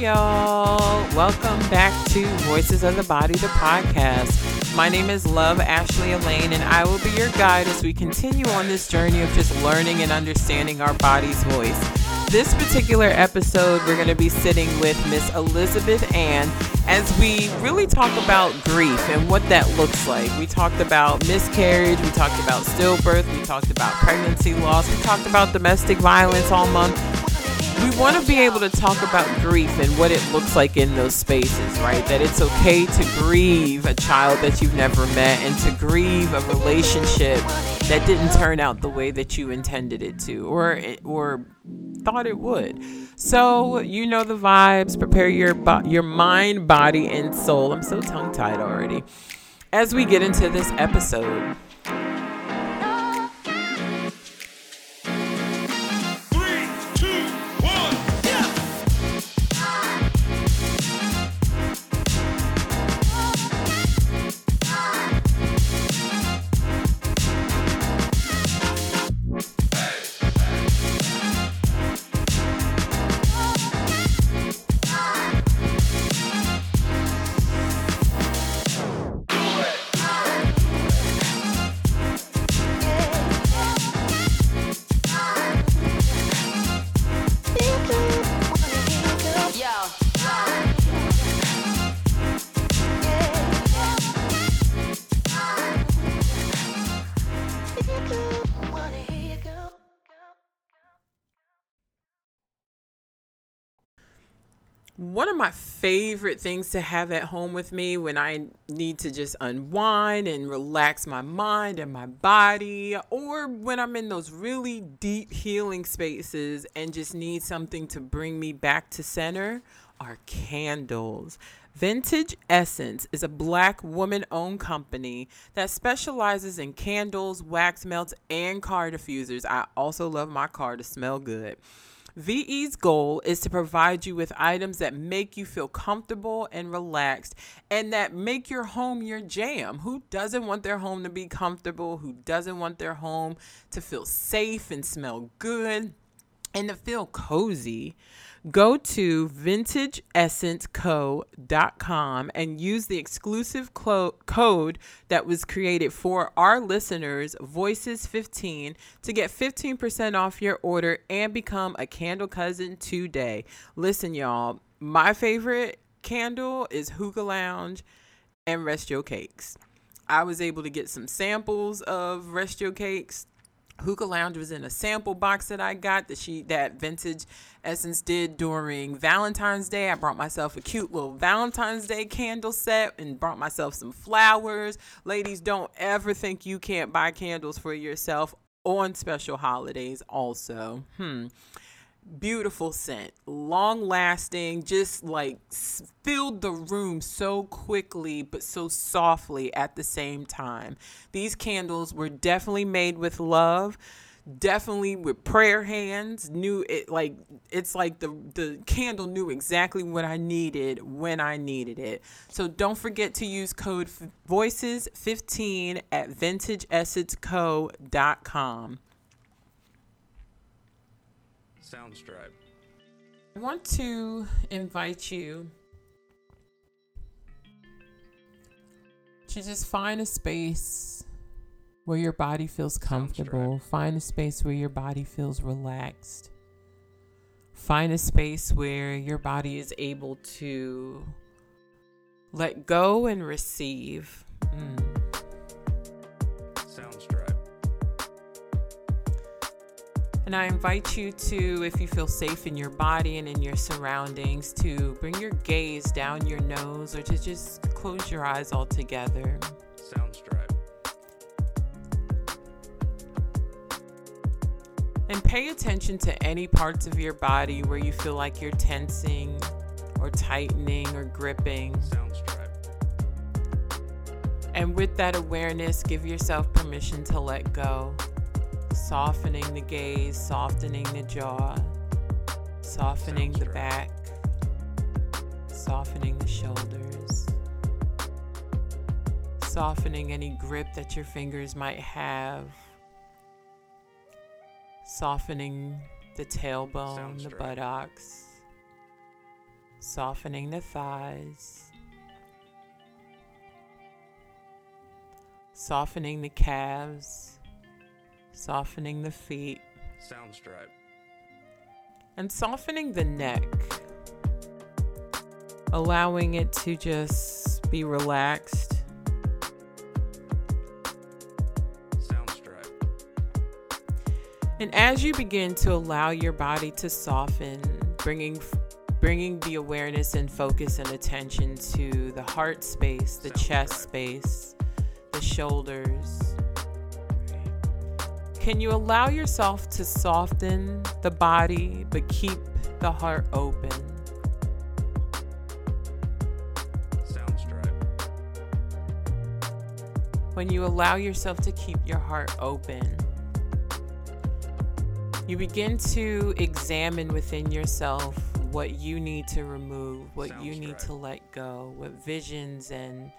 Y'all. Welcome back to Voices of the Body, the podcast. My name is Love Ashley Elaine, and I will be your guide as we continue on this journey of just learning and understanding our body's voice. This particular episode, we're going to be sitting with Miss Elizabeth Ann as we really talk about grief and what that looks like. We talked about miscarriage, we talked about stillbirth, we talked about pregnancy loss, we talked about domestic violence all month we want to be able to talk about grief and what it looks like in those spaces, right? That it's okay to grieve a child that you've never met and to grieve a relationship that didn't turn out the way that you intended it to or or thought it would. So, you know the vibes, prepare your bo- your mind, body and soul. I'm so tongue-tied already. As we get into this episode, one of my favorite things to have at home with me when I need to just unwind and relax my mind and my body, or when I'm in those really deep healing spaces and just need something to bring me back to center, are candles. Vintage Essence is a black woman owned company that specializes in candles, wax melts, and car diffusers. I also love my car to smell good. VE's goal is to provide you with items that make you feel comfortable and relaxed and that make your home your jam. Who doesn't want their home to be comfortable? Who doesn't want their home to feel safe and smell good and to feel cozy? Go to vintageessenceco.com and use the exclusive clo- code that was created for our listeners, Voices15, to get 15% off your order and become a candle cousin today. Listen, y'all, my favorite candle is Hookah Lounge and Rest Your Cakes. I was able to get some samples of Rest Your Cakes Hookah Lounge was in a sample box that I got that she that Vintage Essence did during Valentine's Day. I brought myself a cute little Valentine's Day candle set and brought myself some flowers. Ladies, don't ever think you can't buy candles for yourself on special holidays also. Hmm beautiful scent, long lasting, just like filled the room so quickly but so softly at the same time. These candles were definitely made with love definitely with prayer hands knew it like it's like the the candle knew exactly what i needed when i needed it so don't forget to use code voices 15 at vintageessenceco.com Soundstripe. I want to invite you to just find a space where your body feels comfortable. Find a space where your body feels relaxed. Find a space where your body is able to let go and receive. Mm. And I invite you to, if you feel safe in your body and in your surroundings, to bring your gaze down your nose or to just close your eyes altogether. Soundstripe. And pay attention to any parts of your body where you feel like you're tensing or tightening or gripping. Soundstripe. And with that awareness, give yourself permission to let go softening the gaze, softening the jaw, softening Sounds the right. back, softening the shoulders, softening any grip that your fingers might have, softening the tailbone, Sounds the right. buttocks, softening the thighs, softening the calves, softening the feet, Soundstripe. and softening the neck, allowing it to just be relaxed. And as you begin to allow your body to soften, bringing bringing the awareness and focus and attention to the heart space, the Sounds chest right. space, the shoulders. Can you allow yourself to soften the body but keep the heart open? Soundstripe. When you allow yourself to keep your heart open, you begin to examine within yourself what you need to remove, what you need to let go, what visions and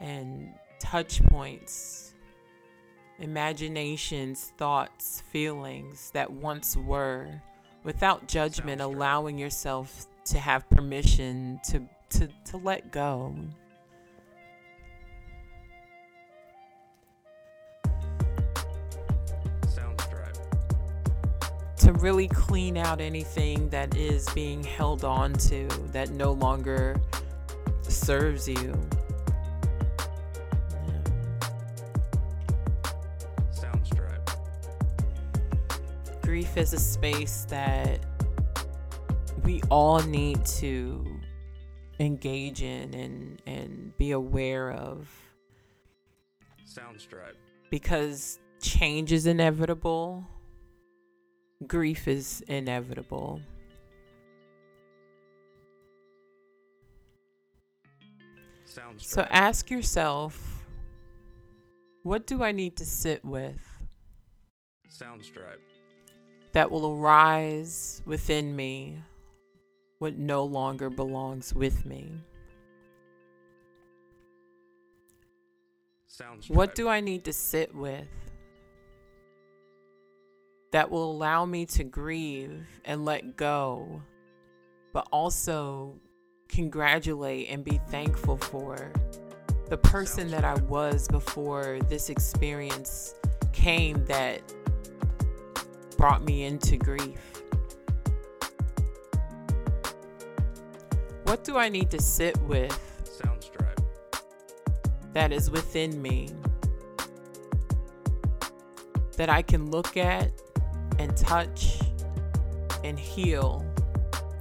and touch points, imaginations, thoughts, feelings that once were, without judgment, allowing yourself to have permission to to to let go. To really clean out anything that is being held on to that no longer serves you. Grief is a space that we all need to engage in and, and be aware of Soundstripe. because change is inevitable, grief is inevitable. Soundstripe. So ask yourself, what do I need to sit with Soundstripe. That will arise within me what no longer belongs with me? Soundstripe. What do I need to sit with that will allow me to grieve and let go, but also congratulate and be thankful for the person Sounds that I was before this experience came that brought me into grief? What do I need to sit with Soundstripe. that is within me that I can look at and touch and heal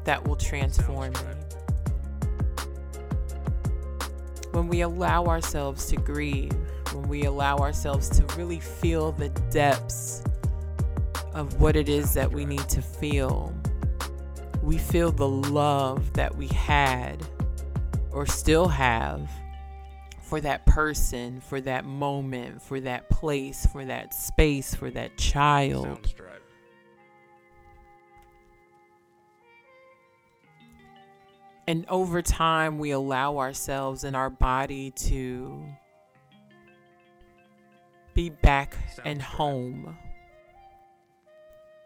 that will transform me. When we allow ourselves to grieve, when we allow ourselves to really feel the depths of what it is that we need to feel, we feel the love that we had or still have for that person, for that moment, for that place, for that space, for that child. And over time, we allow ourselves and our body to be back and home. right.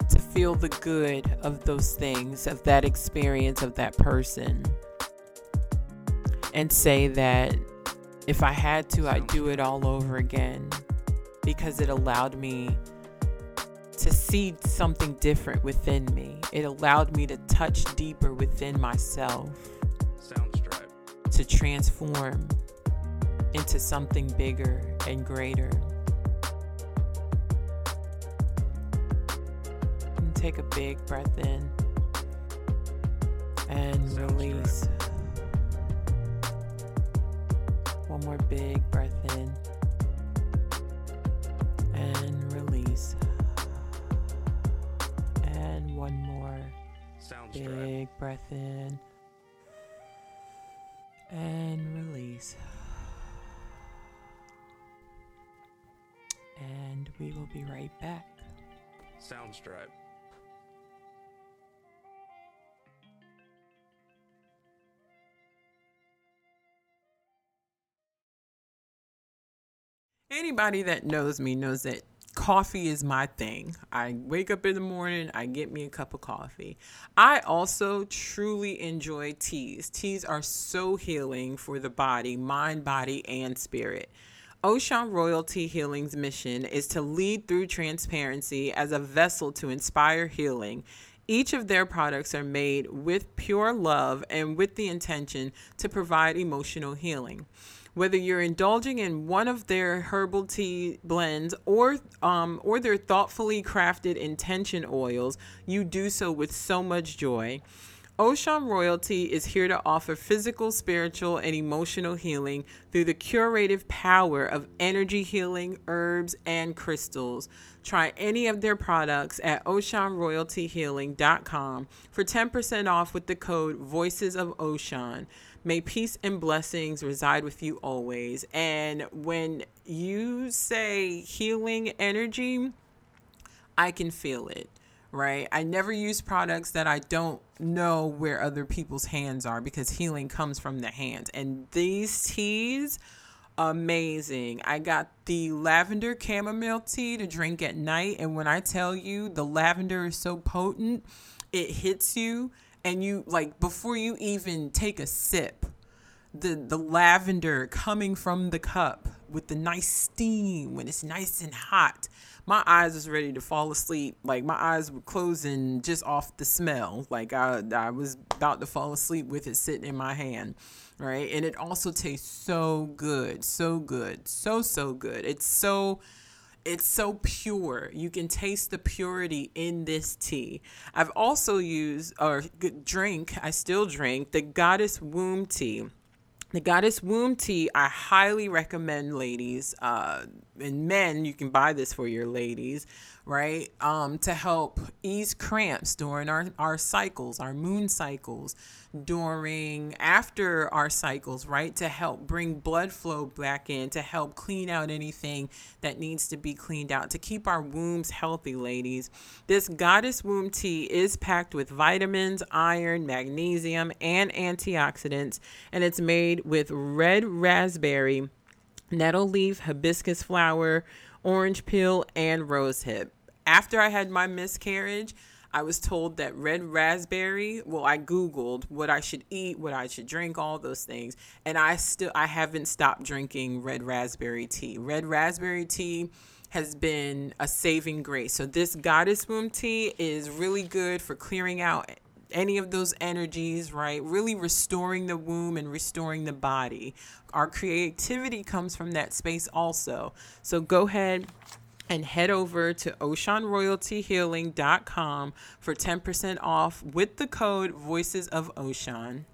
To feel the good of those things, of that experience, of that person. And say that if I had to, I'd do it all over again because it allowed me to see something different within me. It allowed me to touch deeper within myself to transform into something bigger and greater. Take a big breath in and Sounds release. One more big breath in and release. And one more Soundstripe. big breath in and release. And we will be right back. Soundstripe. Anybody that knows me knows that coffee is my thing. I wake up in the morning, I get me a cup of coffee. I also truly enjoy teas. Teas are so healing for the body, mind, body, and spirit. Oshun Royalty Healing's mission is to lead through transparency as a vessel to inspire healing. Each of their products are made with pure love and with the intention to provide emotional healing whether you're indulging in one of their herbal tea blends or um, or their thoughtfully crafted intention oils, you do so with so much joy. Oshun Royalty is here to offer physical, spiritual, and emotional healing through the curative power of energy healing, herbs, and crystals. Try any of their products at oshunroyaltyhealing.com for 10% off with the code Voices of Oshun. May peace and blessings reside with you always. And when you say healing energy, I can feel it, right? I never use products that I don't know where other people's hands are because healing comes from the hands. And these teas, amazing. I got the lavender chamomile tea to drink at night. And when I tell you the lavender is so potent, it hits you and you like before you even take a sip the the lavender coming from the cup with the nice steam when it's nice and hot my eyes was ready to fall asleep. Like my eyes were closing just off the smell. Like i i was about to fall asleep with it sitting in my hand right? And it also tastes so good so good so so good. It's so it's so pure. You can taste the purity in this tea. I've also used or drink, I still drink the Goddess Womb tea. The Goddess Womb tea, I highly recommend, ladies. Uh, and men, you can buy this for your ladies, right? Um, to help ease cramps during our, our cycles, our moon cycles, during after our cycles, right? To help bring blood flow back in, to help clean out anything that needs to be cleaned out, to keep our wombs healthy, ladies. This goddess womb tea is packed with vitamins, iron, magnesium, and antioxidants, and it's made with red raspberry, nettle leaf, hibiscus flower, orange peel, and rosehip. After I had my miscarriage, I was told that red raspberry, well, I Googled what I should eat, what I should drink, all those things. And I still, I haven't stopped drinking red raspberry tea. Red raspberry tea has been a saving grace. So this goddess womb tea is really good for clearing out any of those energies, right? Really restoring the womb and restoring the body. Our creativity comes from that space also. So go ahead and head over to oshunroyaltyhealing.com for 10% off with the code Voices of Oshun.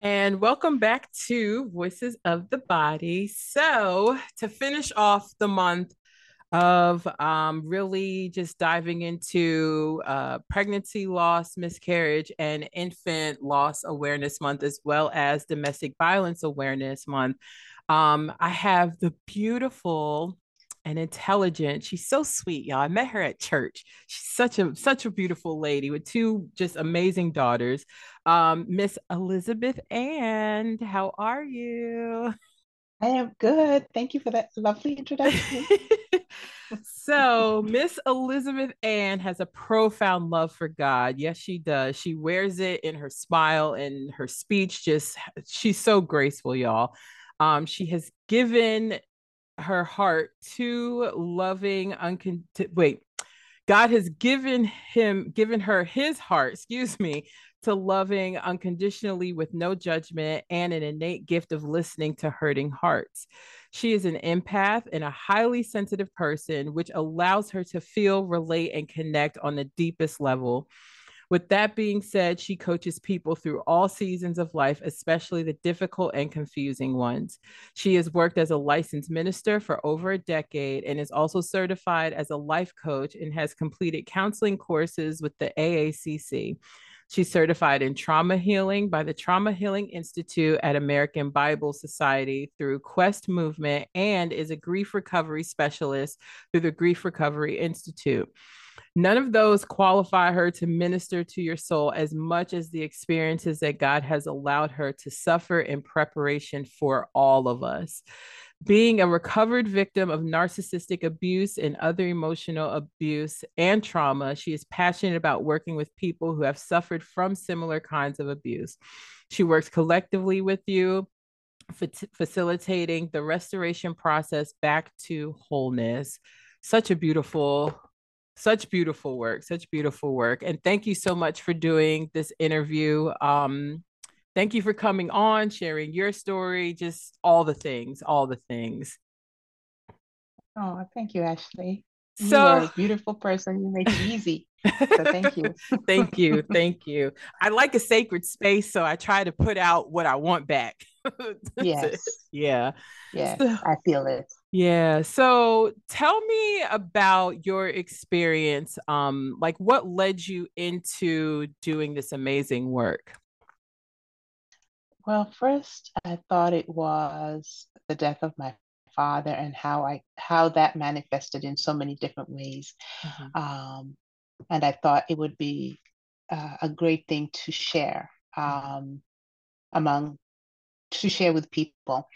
And welcome back to Voices of the Body. So, to finish off the month of um, really just diving into uh, pregnancy loss, miscarriage, and infant loss awareness month, as well as domestic violence awareness month, um, I have the beautiful and intelligent. She's so sweet, y'all. I met her at church. She's such a such a beautiful lady with two just amazing daughters. Um, Miss Elizabeth and how are you? I am good. Thank you for that lovely introduction. so, Miss Elizabeth Ann has a profound love for God. Yes, she does. She wears it in her smile and her speech. Just she's so graceful, y'all. Um, she has given her heart to loving uncon wait god has given him given her his heart excuse me to loving unconditionally with no judgment and an innate gift of listening to hurting hearts. She is an empath and a highly sensitive person which allows her to feel relate and connect on the deepest level with that being said, she coaches people through all seasons of life, especially the difficult and confusing ones. She has worked as a licensed minister for over a decade and is also certified as a life coach and has completed counseling courses with the AACC. She's certified in trauma healing by the Trauma Healing Institute at American Bible Society through Quest Movement and is a grief recovery specialist through the Grief Recovery Institute. None of those qualify her to minister to your soul as much as the experiences that God has allowed her to suffer in preparation for all of us. Being a recovered victim of narcissistic abuse and other emotional abuse and trauma, she is passionate about working with people who have suffered from similar kinds of abuse. She works collectively with you, facilitating the restoration process back to wholeness. Such a beautiful such beautiful work such beautiful work and thank you so much for doing this interview. Um thank you for coming on sharing your story just all the things all the things. Oh thank you ashley. So you are a beautiful person. You make it easy. So thank you. Thank you thank you. I like a sacred space so i try to put out what i want back yes yeah yes so, i feel it yeah. So tell me about your experience. Um, like what led you into doing this amazing work? Well, first I thought it was the death of my father and how I how that manifested in so many different ways. Mm-hmm. Um, and I thought it would be uh, a great thing to share mm-hmm. um, among to share with people.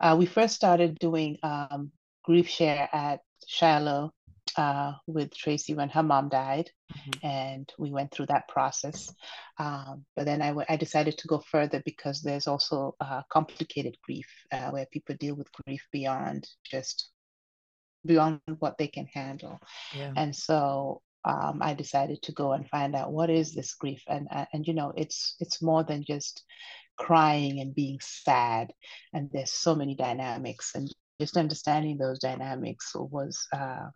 Uh, we first started doing um, grief share at Shiloh uh, with Tracy when her mom died, mm-hmm. and we went through that process. Um, but then I, w- I decided to go further because there's also uh, complicated grief uh, where people deal with grief beyond just beyond what they can handle. Yeah. And so um, I decided to go and find out what is this grief, and uh, and you know it's it's more than just crying and being sad. And there's so many dynamics, and just understanding those dynamics was uh,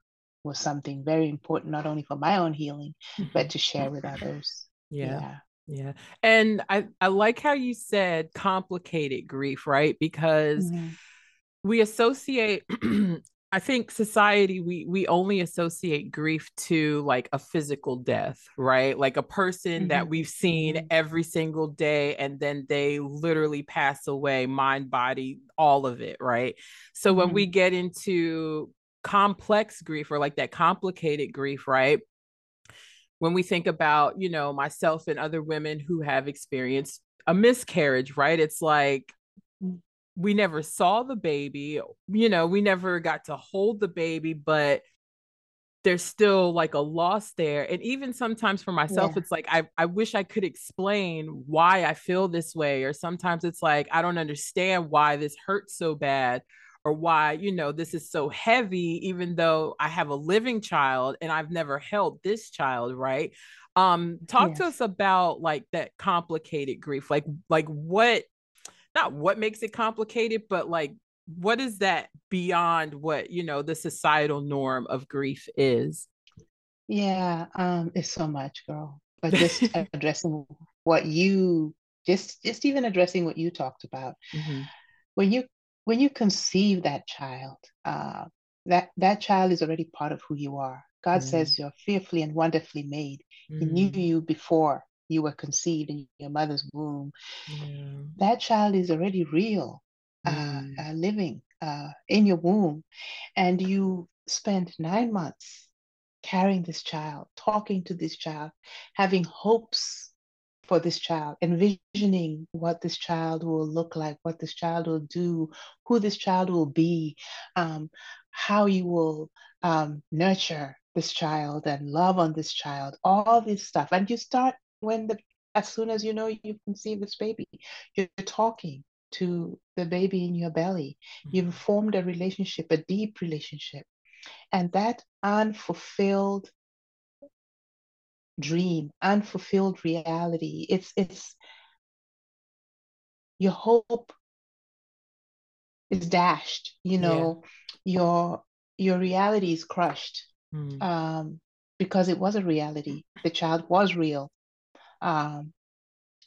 was something very important, not only for my own healing, mm-hmm. but to share with others. Yeah. yeah. Yeah. And I, I like how you said complicated grief, right? Because mm-hmm. we associate I think society we we only associate grief to like a physical death, right? Like a person mm-hmm. that we've seen mm-hmm. every single day and then they literally pass away, mind, body, all of it, right? So mm-hmm. when we get into complex grief or like that complicated grief, right? When we think about, you know, myself and other women who have experienced a miscarriage, right? It's like we never saw the baby you know we never got to hold the baby but there's still like a loss there and even sometimes for myself yeah. it's like I, I wish i could explain why i feel this way or sometimes it's like i don't understand why this hurts so bad or why you know this is so heavy even though i have a living child and i've never held this child right um talk yes. to us about like that complicated grief like like what not what makes it complicated, but like what is that beyond what you know the societal norm of grief is? Yeah, um, it's so much, girl. But just addressing what you just just even addressing what you talked about. Mm-hmm. When you when you conceive that child, uh, that that child is already part of who you are. God mm. says you're fearfully and wonderfully made. Mm. He knew mm. you before you were conceived in your mother's womb, yeah. that child is already real, mm. uh, uh, living uh, in your womb. And you spend nine months carrying this child, talking to this child, having hopes for this child, envisioning what this child will look like, what this child will do, who this child will be, um, how you will um, nurture this child and love on this child, all this stuff. And you start when the as soon as you know you conceive this baby, you're talking to the baby in your belly. Mm-hmm. You've formed a relationship, a deep relationship. And that unfulfilled dream, unfulfilled reality, it's it's your hope is dashed, you know, yeah. your your reality is crushed. Mm. Um, because it was a reality. The child was real. Um,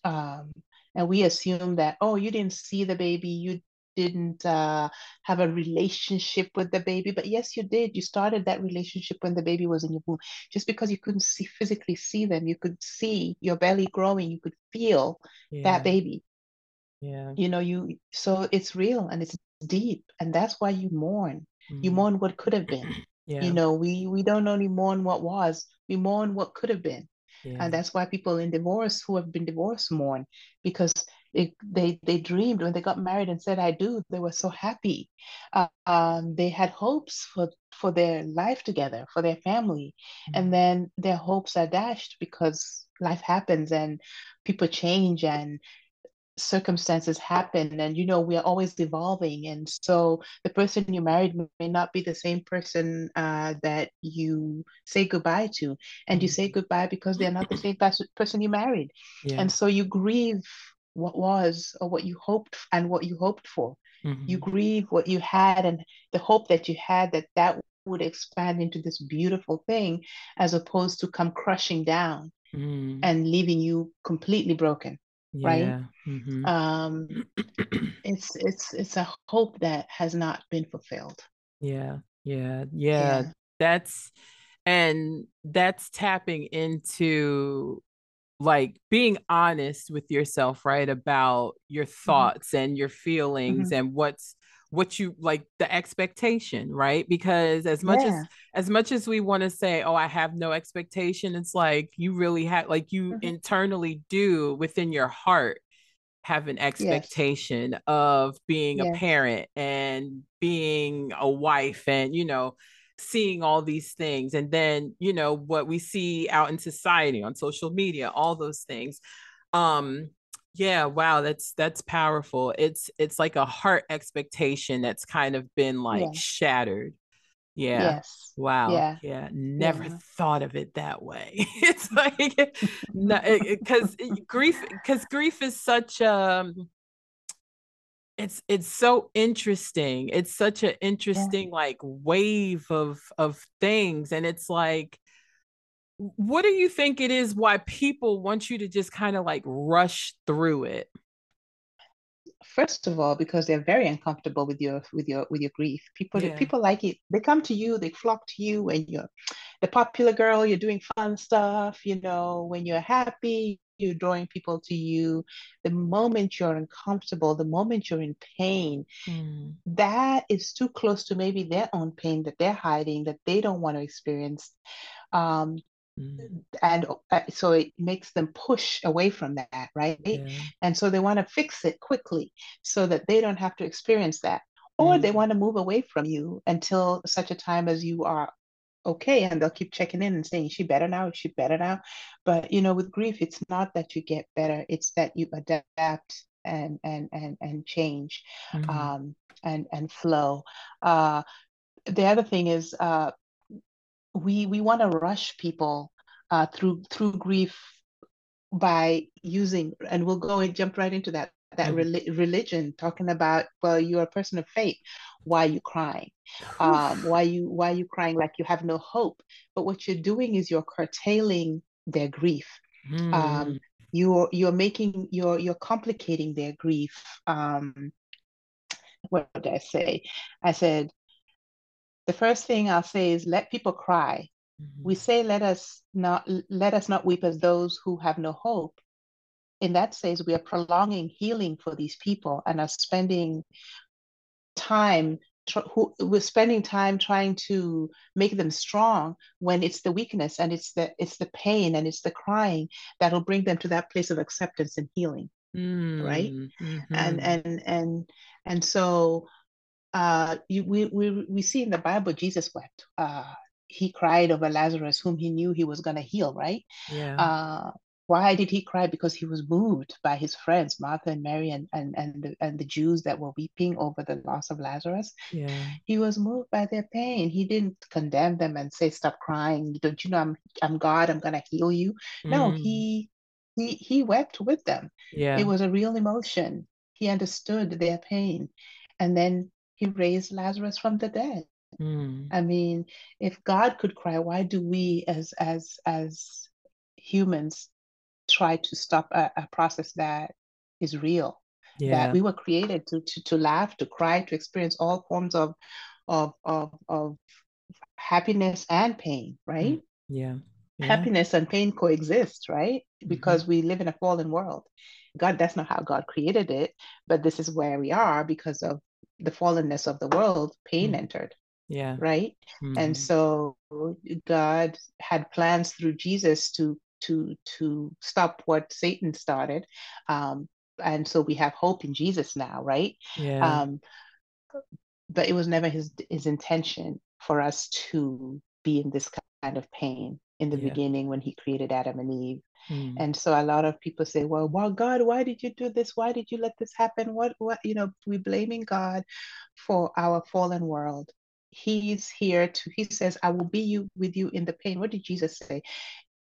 um, and we assume that, oh, you didn't see the baby, you didn't uh, have a relationship with the baby. But yes, you did. You started that relationship when the baby was in your womb. Just because you couldn't see physically see them, you could see your belly growing, you could feel yeah. that baby. Yeah. You know, you so it's real and it's deep. And that's why you mourn. Mm. You mourn what could have been. Yeah. You know, we we don't only mourn what was, we mourn what could have been. Yeah. And that's why people in divorce who have been divorced mourn because it, they they dreamed when they got married and said I do. They were so happy. Uh, um, they had hopes for for their life together, for their family, mm-hmm. and then their hopes are dashed because life happens and people change and circumstances happen and you know we are always evolving and so the person you married may not be the same person uh, that you say goodbye to and you mm-hmm. say goodbye because they're not the same person you married yeah. and so you grieve what was or what you hoped and what you hoped for mm-hmm. you grieve what you had and the hope that you had that that would expand into this beautiful thing as opposed to come crushing down mm. and leaving you completely broken yeah. right mm-hmm. um it's it's it's a hope that has not been fulfilled yeah yeah yeah, yeah. that's and that's tapping into like being honest with yourself right about your mm-hmm. thoughts mm-hmm. and your feelings mm-hmm. and what's what you like the expectation right because as much yeah. as as much as we want to say oh i have no expectation it's like you really have like you mm-hmm. internally do within your heart have an expectation yes. of being yes. a parent and being a wife and you know seeing all these things and then you know what we see out in society on social media all those things um yeah wow that's that's powerful. It's it's like a heart expectation that's kind of been like yeah. shattered. Yeah. Yes. Wow. Yeah, yeah. never yeah. thought of it that way. It's like because eh, grief because grief is such a it's it's so interesting. It's such an interesting like wave of of things and it's like what do you think it is why people want you to just kind of like rush through it? First of all because they're very uncomfortable with your with your with your grief. People yeah. people like it. They come to you they flock to you when you're the popular girl you're doing fun stuff you know when you're happy you're drawing people to you. The moment you're uncomfortable the moment you're in pain mm. that is too close to maybe their own pain that they're hiding that they don't want to experience. Um, Mm. And uh, so it makes them push away from that, right? Yeah. And so they want to fix it quickly so that they don't have to experience that. Or mm. they want to move away from you until such a time as you are okay and they'll keep checking in and saying she better now Is she better now but you know with grief it's not that you get better it's that you adapt and and and and change mm-hmm. um and and flow uh the other thing is uh we we want to rush people uh, through through grief by using and we'll go and jump right into that that mm-hmm. religion talking about well you're a person of faith. Why are you crying? Um, why you why are you crying like you have no hope? But what you're doing is you're curtailing their grief. Mm. um, you're you're making you're you're complicating their grief. Um, what did i say? I said the first thing I'll say is let people cry. Mm-hmm. We say let us not let us not weep as those who have no hope. In that sense, we are prolonging healing for these people and are spending time tr- who, we're spending time trying to make them strong when it's the weakness and it's the it's the pain and it's the crying that'll bring them to that place of acceptance and healing mm, right mm-hmm. and and and and so uh, you, we, we, we see in the Bible, Jesus wept. Uh, he cried over Lazarus, whom he knew he was going to heal, right? Yeah. Uh, why did he cry? Because he was moved by his friends, Martha and Mary, and and and the, and the Jews that were weeping over the loss of Lazarus. Yeah. He was moved by their pain. He didn't condemn them and say, "Stop crying. Don't you know I'm I'm God? I'm gonna heal you." Mm. No, he he he wept with them. Yeah. It was a real emotion. He understood their pain, and then he raised Lazarus from the dead. Mm. I mean, if God could cry, why do we as as as humans try to stop a, a process that is real? Yeah. That we were created to, to to laugh, to cry, to experience all forms of of of, of happiness and pain, right? Mm. Yeah. yeah. Happiness and pain coexist, right? Mm-hmm. Because mm-hmm. we live in a fallen world. God, that's not how God created it, but this is where we are because of the fallenness of the world, pain mm. entered. Yeah. Right. Mm. And so God had plans through Jesus to to to stop what Satan started. Um, and so we have hope in Jesus now, right? Yeah. Um, but it was never his his intention for us to be in this kind of pain in the Yeah. beginning when he created Adam and Eve. Mm. And so a lot of people say, well, well, God, why did you do this? Why did you let this happen? What, what, you know, we blaming God for our fallen world. He's here to, he says, I will be you with you in the pain. What did Jesus say?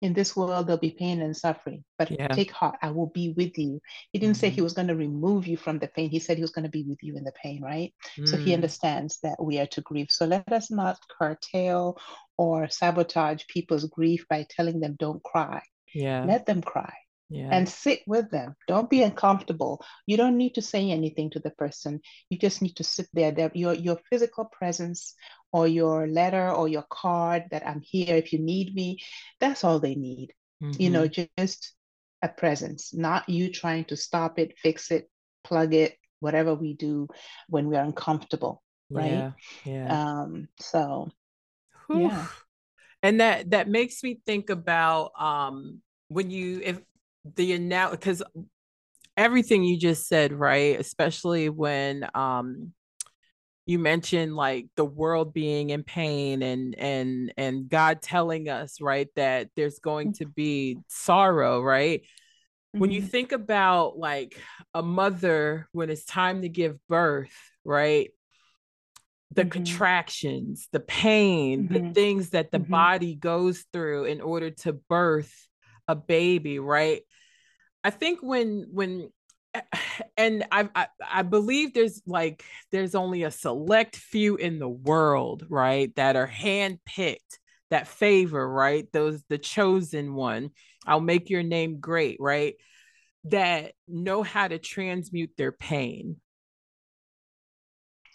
In this world, there'll be pain and suffering, but Yeah. take heart, I will be with you. He didn't say Mhm. he was going to remove you from the pain. He said he was going to be with you in the pain, right? So he Mm. understands that we are to grieve. So let us not curtail or sabotage people's grief by telling them, don't cry. Yeah. Let them cry Yeah. and sit with them. Don't be uncomfortable. You don't need to say anything to the person. You just need to sit there. there your, your physical presence or your letter or your card that I'm here if you need me, that's all they need. You know, Mhm. just a presence, not you trying to stop it, fix it, plug it, whatever we do when we are uncomfortable, right? Yeah. Yeah. Um, so yeah. And that that makes me think about um when you if the now because everything you just said, right? Especially when um you mentioned like the world being in pain and and and God telling us, right, that there's going to be sorrow, right? When you Mhm. think about like a mother when it's time to give birth, right? the Mhm. contractions, the pain, the Mhm. things that the Mhm. body goes through in order to birth a baby, right? I think when when and I, I I believe there's like there's only a select few in the world, right, that are handpicked, that favor, right? Those the chosen one. I'll make your name great, right? That know how to transmute their pain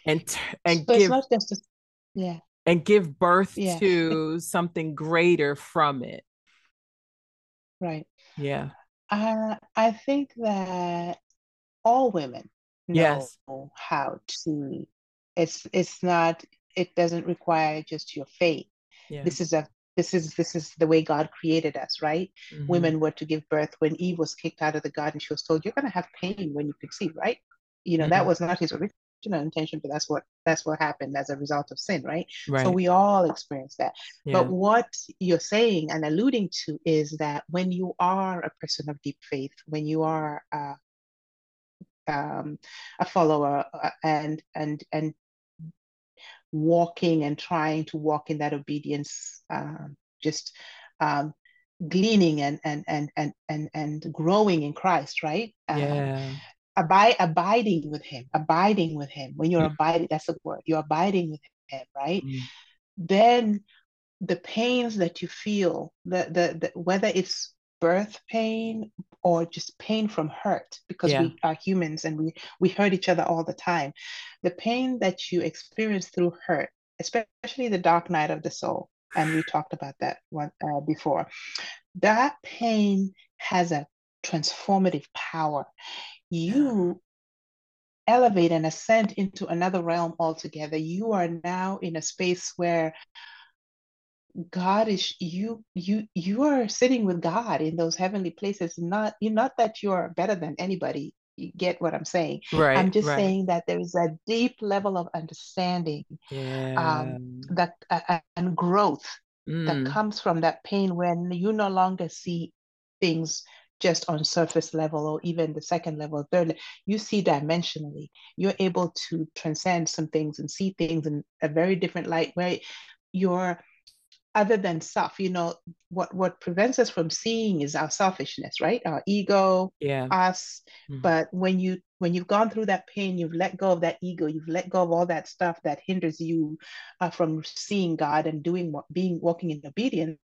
and t- and give just yeah, and give birth Yeah. to something greater from it. Right. Yeah. Uh, I think that all women know Yes. how to. It's it's not. It doesn't require just your faith. Yeah. This is a. This is this is the way God created us, right? Mhm. Women were to give birth when Eve was kicked out of the garden. She was told, "You're going to have pain when you conceive," right? You know that Mhm. was not his original intention, but that's what that's what happened as a result of sin, right? Right. So we all experience that. yeah. But what you're saying and alluding to is that when you are a person of deep faith, when you are uh, um, a follower uh, and and and walking and trying to walk in that obedience, um, just um, gleaning and and and and and and growing in Christ, right? Um, yeah. Abide abiding with Him, abiding with Him. When you're Mm. abiding, that's the word. You're abiding with Him, right? Mm. then the pains that you feel, the, the, the whether it's birth pain or just pain from hurt, because Yeah. we are humans and we we hurt each other all the time. The pain that you experience through hurt, especially the dark night of the soul, and we talked about that one uh, before. That pain has a transformative power. You elevate and ascend into another realm altogether. You are now in a space where God is you you you are sitting with God in those heavenly places. Not you not that you're better than anybody. You get what I'm saying. Right. I'm just right. saying that there is a deep level of understanding Yeah. um, that uh, and growth that Mm. comes from that pain when you no longer see things just on surface level or even the second level, third level. You see dimensionally. You're able to transcend some things and see things in a very different light where you're other than self, you know, what what prevents us from seeing is our selfishness, right? Our ego, Yeah. us. Mhm. But when you when you've gone through that pain, you've let go of that ego, you've let go of all that stuff that hinders you uh, from seeing God and doing what being walking in obedience.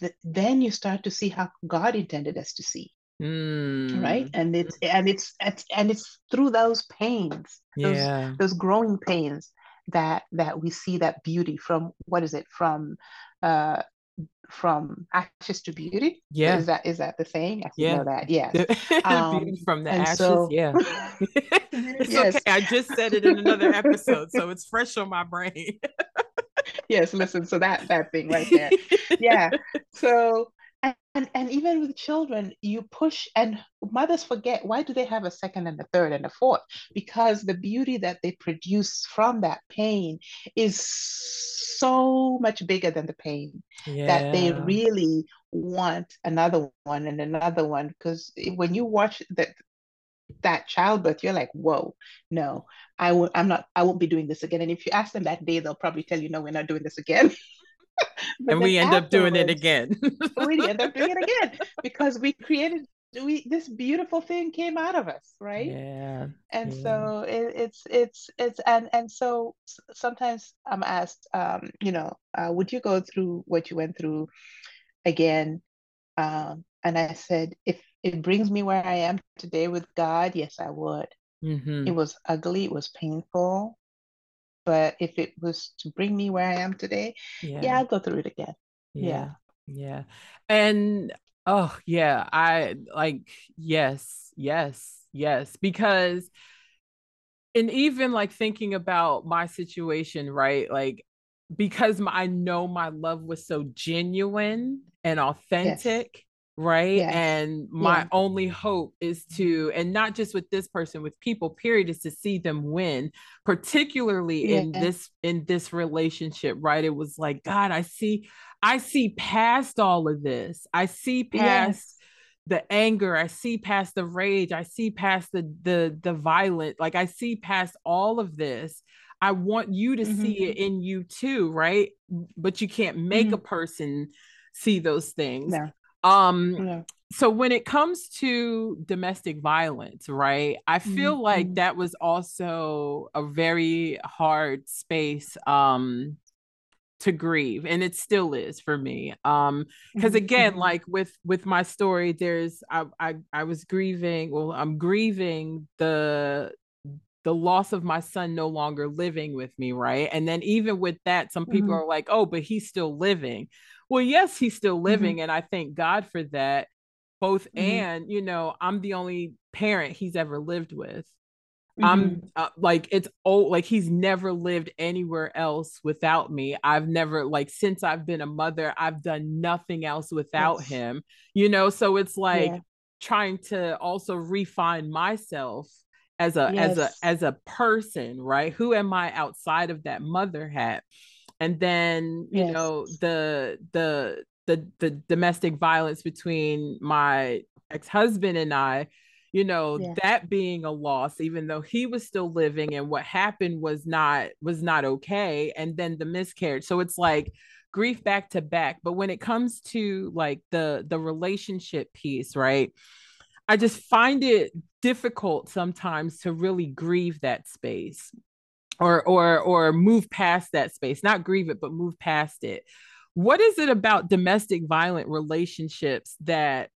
Th- then you start to see how God intended us to see, Mm. right? And it's and it's it's and it's through those pains, those Yeah. those growing pains that that we see that beauty from what is it from uh from ashes to beauty Yeah. is that is that the saying i Yeah. know that yes The Um, beauty from the ashes. so- yeah. it's Yes. okay. I just said it in another episode, so it's fresh on my brain. yes listen so that that thing right there yeah so and, and even with children, you push and mothers forget why do they have a second and a third and a fourth? Because the beauty that they produce from that pain is so much bigger than the pain yeah. that they really want another one and another one. Because when you watch that that childbirth, you're like, whoa, no, I will I'm not I won't be doing this again. And if you ask them that day, they'll probably tell you, no, we're not doing this again. and we end up doing it again. we end up doing it again because we created we this beautiful thing came out of us, right? Yeah. And yeah. so it, it's it's it's and and so sometimes I'm asked, um, you know, uh, would you go through what you went through again? Um, and I said, if it brings me where I am today with God, yes, I would. Mm-hmm. It was ugly, it was painful, but if it was to bring me where I am today, yeah, yeah I'll go through it again. Yeah. Yeah. And oh, yeah, I like, yes, yes, yes, because and even like thinking about my situation, right? Like, because my, I know my love was so genuine and authentic. Yes right yes. and my yeah. only hope is to and not just with this person with people period is to see them win particularly yeah. in this in this relationship right it was like god i see i see past all of this i see past yes. the anger i see past the rage i see past the the the violent like i see past all of this i want you to mm-hmm. see it in you too right but you can't make mm-hmm. a person see those things no. Um, yeah. so when it comes to domestic violence, right? I feel mm-hmm. like that was also a very hard space um to grieve and it still is for me um because again mm-hmm. like with with my story there's I, I i was grieving well i'm grieving the the loss of my son no longer living with me right and then even with that some people mm-hmm. are like oh but he's still living well, yes, he's still mm-hmm. living, mm-hmm. and I thank God for that. Both mm-hmm. and you know, I'm the only parent he's ever lived with. Mm-hmm. I'm uh, like it's old, like he's never lived anywhere else without me. I've never like since I've been a mother, I've done nothing else without yes. him. You know, so it's like yeah. trying to also refine myself as a yes. as a as a person, right? Who am I outside of that mother hat? And then you yes. know the the the the domestic violence between my ex-husband and I you know yeah. that being a loss even though he was still living and what happened was not was not okay and then the miscarriage so it's like grief back to back but when it comes to like the the relationship piece right i just find it difficult sometimes to really grieve that space or or or move past that space not grieve it but move past it what is it about domestic violent relationships that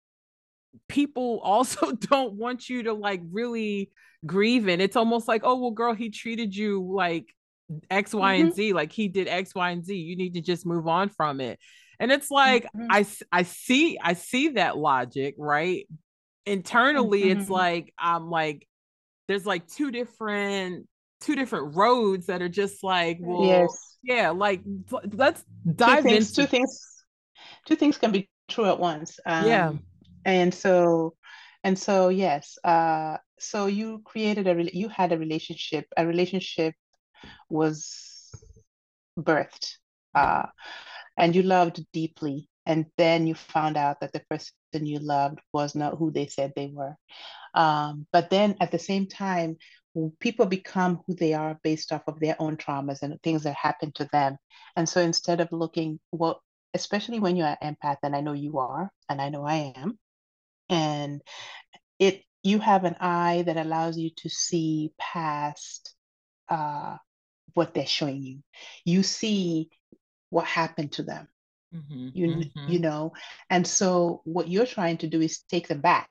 people also don't want you to like really grieve in it's almost like oh well girl he treated you like x y mm-hmm. and z like he did x y and z you need to just move on from it and it's like mm-hmm. i i see i see that logic right internally mm-hmm. it's like i'm like there's like two different two different roads that are just like, well, yes. yeah, like let's dive two things, into two things. Two things can be true at once. Um, yeah, and so, and so, yes. Uh, so you created a you had a relationship. A relationship was birthed, uh, and you loved deeply, and then you found out that the person you loved was not who they said they were. Um, but then at the same time, people become who they are based off of their own traumas and things that happen to them. And so instead of looking, well, especially when you're an empath, and I know you are, and I know I am, and it you have an eye that allows you to see past uh, what they're showing you. You see what happened to them. Mm-hmm, you mm-hmm. you know, and so what you're trying to do is take them back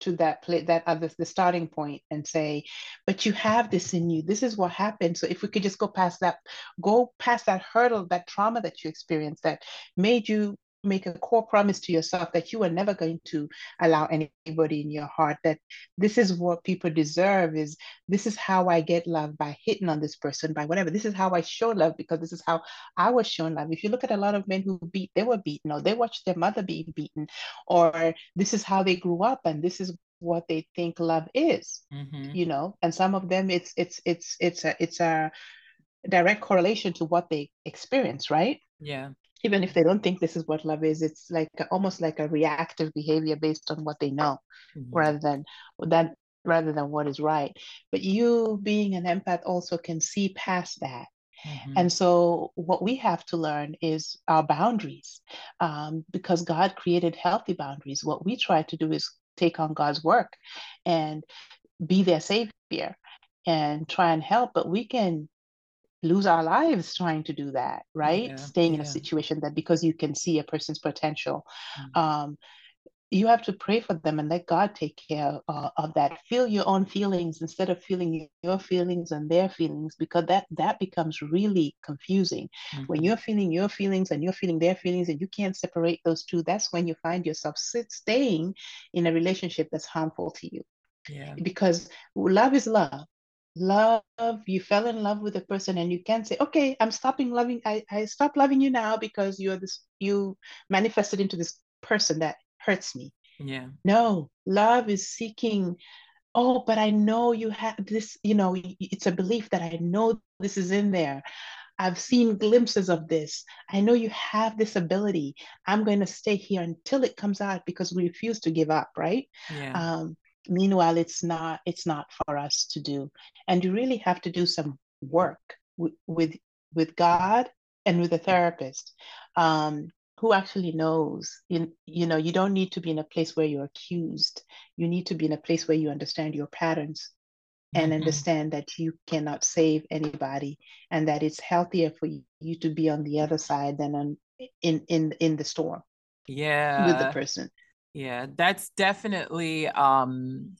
to that place that other the starting point and say but you have this in you. This is what happened. So if we could just go past that go past that hurdle that trauma that you experienced that made you make a core promise to yourself that you are never going to allow anybody in your heart that this is what people deserve is this is how i get love by hitting on this person by whatever. This is how i show love because this is how i was shown love. If you look at a lot of men who beat they were beaten or they watched their mother being beaten or this is how they grew up and this is what they think love is mm-hmm. you know and some of them it's it's it's it's a it's a direct correlation to what they experience right? Yeah even if they don't think this is what love is it's like almost like a reactive behavior based on what they know mm-hmm. rather than that rather than what is right but you being an empath also can see past that mm-hmm. and so what we have to learn is our boundaries um, because god created healthy boundaries what we try to do is take on god's work and be their savior and try and help but we can lose our lives trying to do that right yeah, staying yeah. in a situation that because you can see a person's potential mm-hmm. um, you have to pray for them and let god take care uh, of that feel your own feelings instead of feeling your feelings and their feelings because that that becomes really confusing mm-hmm. when you're feeling your feelings and you're feeling their feelings and you can't separate those two that's when you find yourself sit, staying in a relationship that's harmful to you yeah. because love is love love you fell in love with a person and you can't say okay i'm stopping loving i, I stop loving you now because you're this you manifested into this person that hurts me yeah no love is seeking oh but i know you have this you know it's a belief that i know this is in there I've seen glimpses of this. I know you have this ability. I'm going to stay here until it comes out because we refuse to give up, right? Yeah. Um, meanwhile it's not it's not for us to do. And you really have to do some work with with, with god and with a therapist um, who actually knows. You, you know you don't need to be in a place where you're accused. You need to be in a place where you understand your patterns and mm-hmm. understand that you cannot save anybody and that it's healthier for you to be on the other side than on in in in the storm yeah with the person yeah, that's definitely um,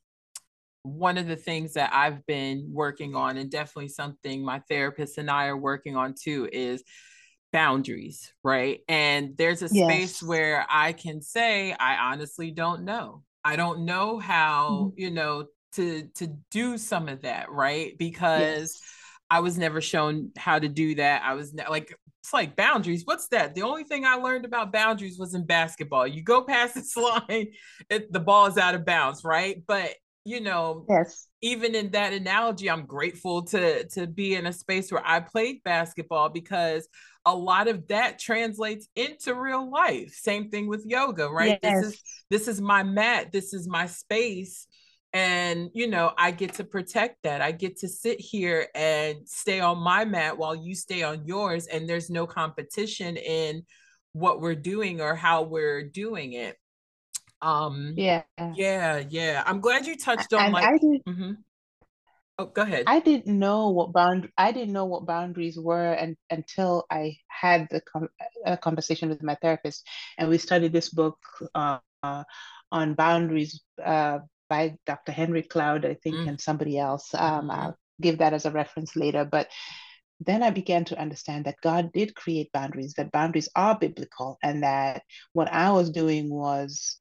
one of the things that I've been working on, and definitely something my therapist and I are working on too, is boundaries, right? And there's a space yes. where I can say, I honestly don't know. I don't know how, mm-hmm. you know, to to do some of that, right? Because yes. I was never shown how to do that. I was ne- like it's like boundaries. What's that? The only thing I learned about boundaries was in basketball. You go past this line, it, the ball is out of bounds, right? But you know, yes. Even in that analogy, I'm grateful to to be in a space where I played basketball because a lot of that translates into real life. Same thing with yoga, right? Yes. This is this is my mat. This is my space and you know i get to protect that. I get to sit here and stay on my mat while you stay on yours and there's no competition in what we're doing or how we're doing it. Um yeah. yeah yeah. I'm glad you touched on and like I did, mm-hmm. oh go ahead. I didn't know what bound i didn't know what boundaries were and until i had the com- a conversation with my therapist and we studied this book uh on boundaries uh, by Dr. Henry Cloud, I think, mm. and somebody else. Um, mm. I'll give that as a reference later. But then I began to understand that God did create boundaries, that boundaries are biblical, and that what I was doing was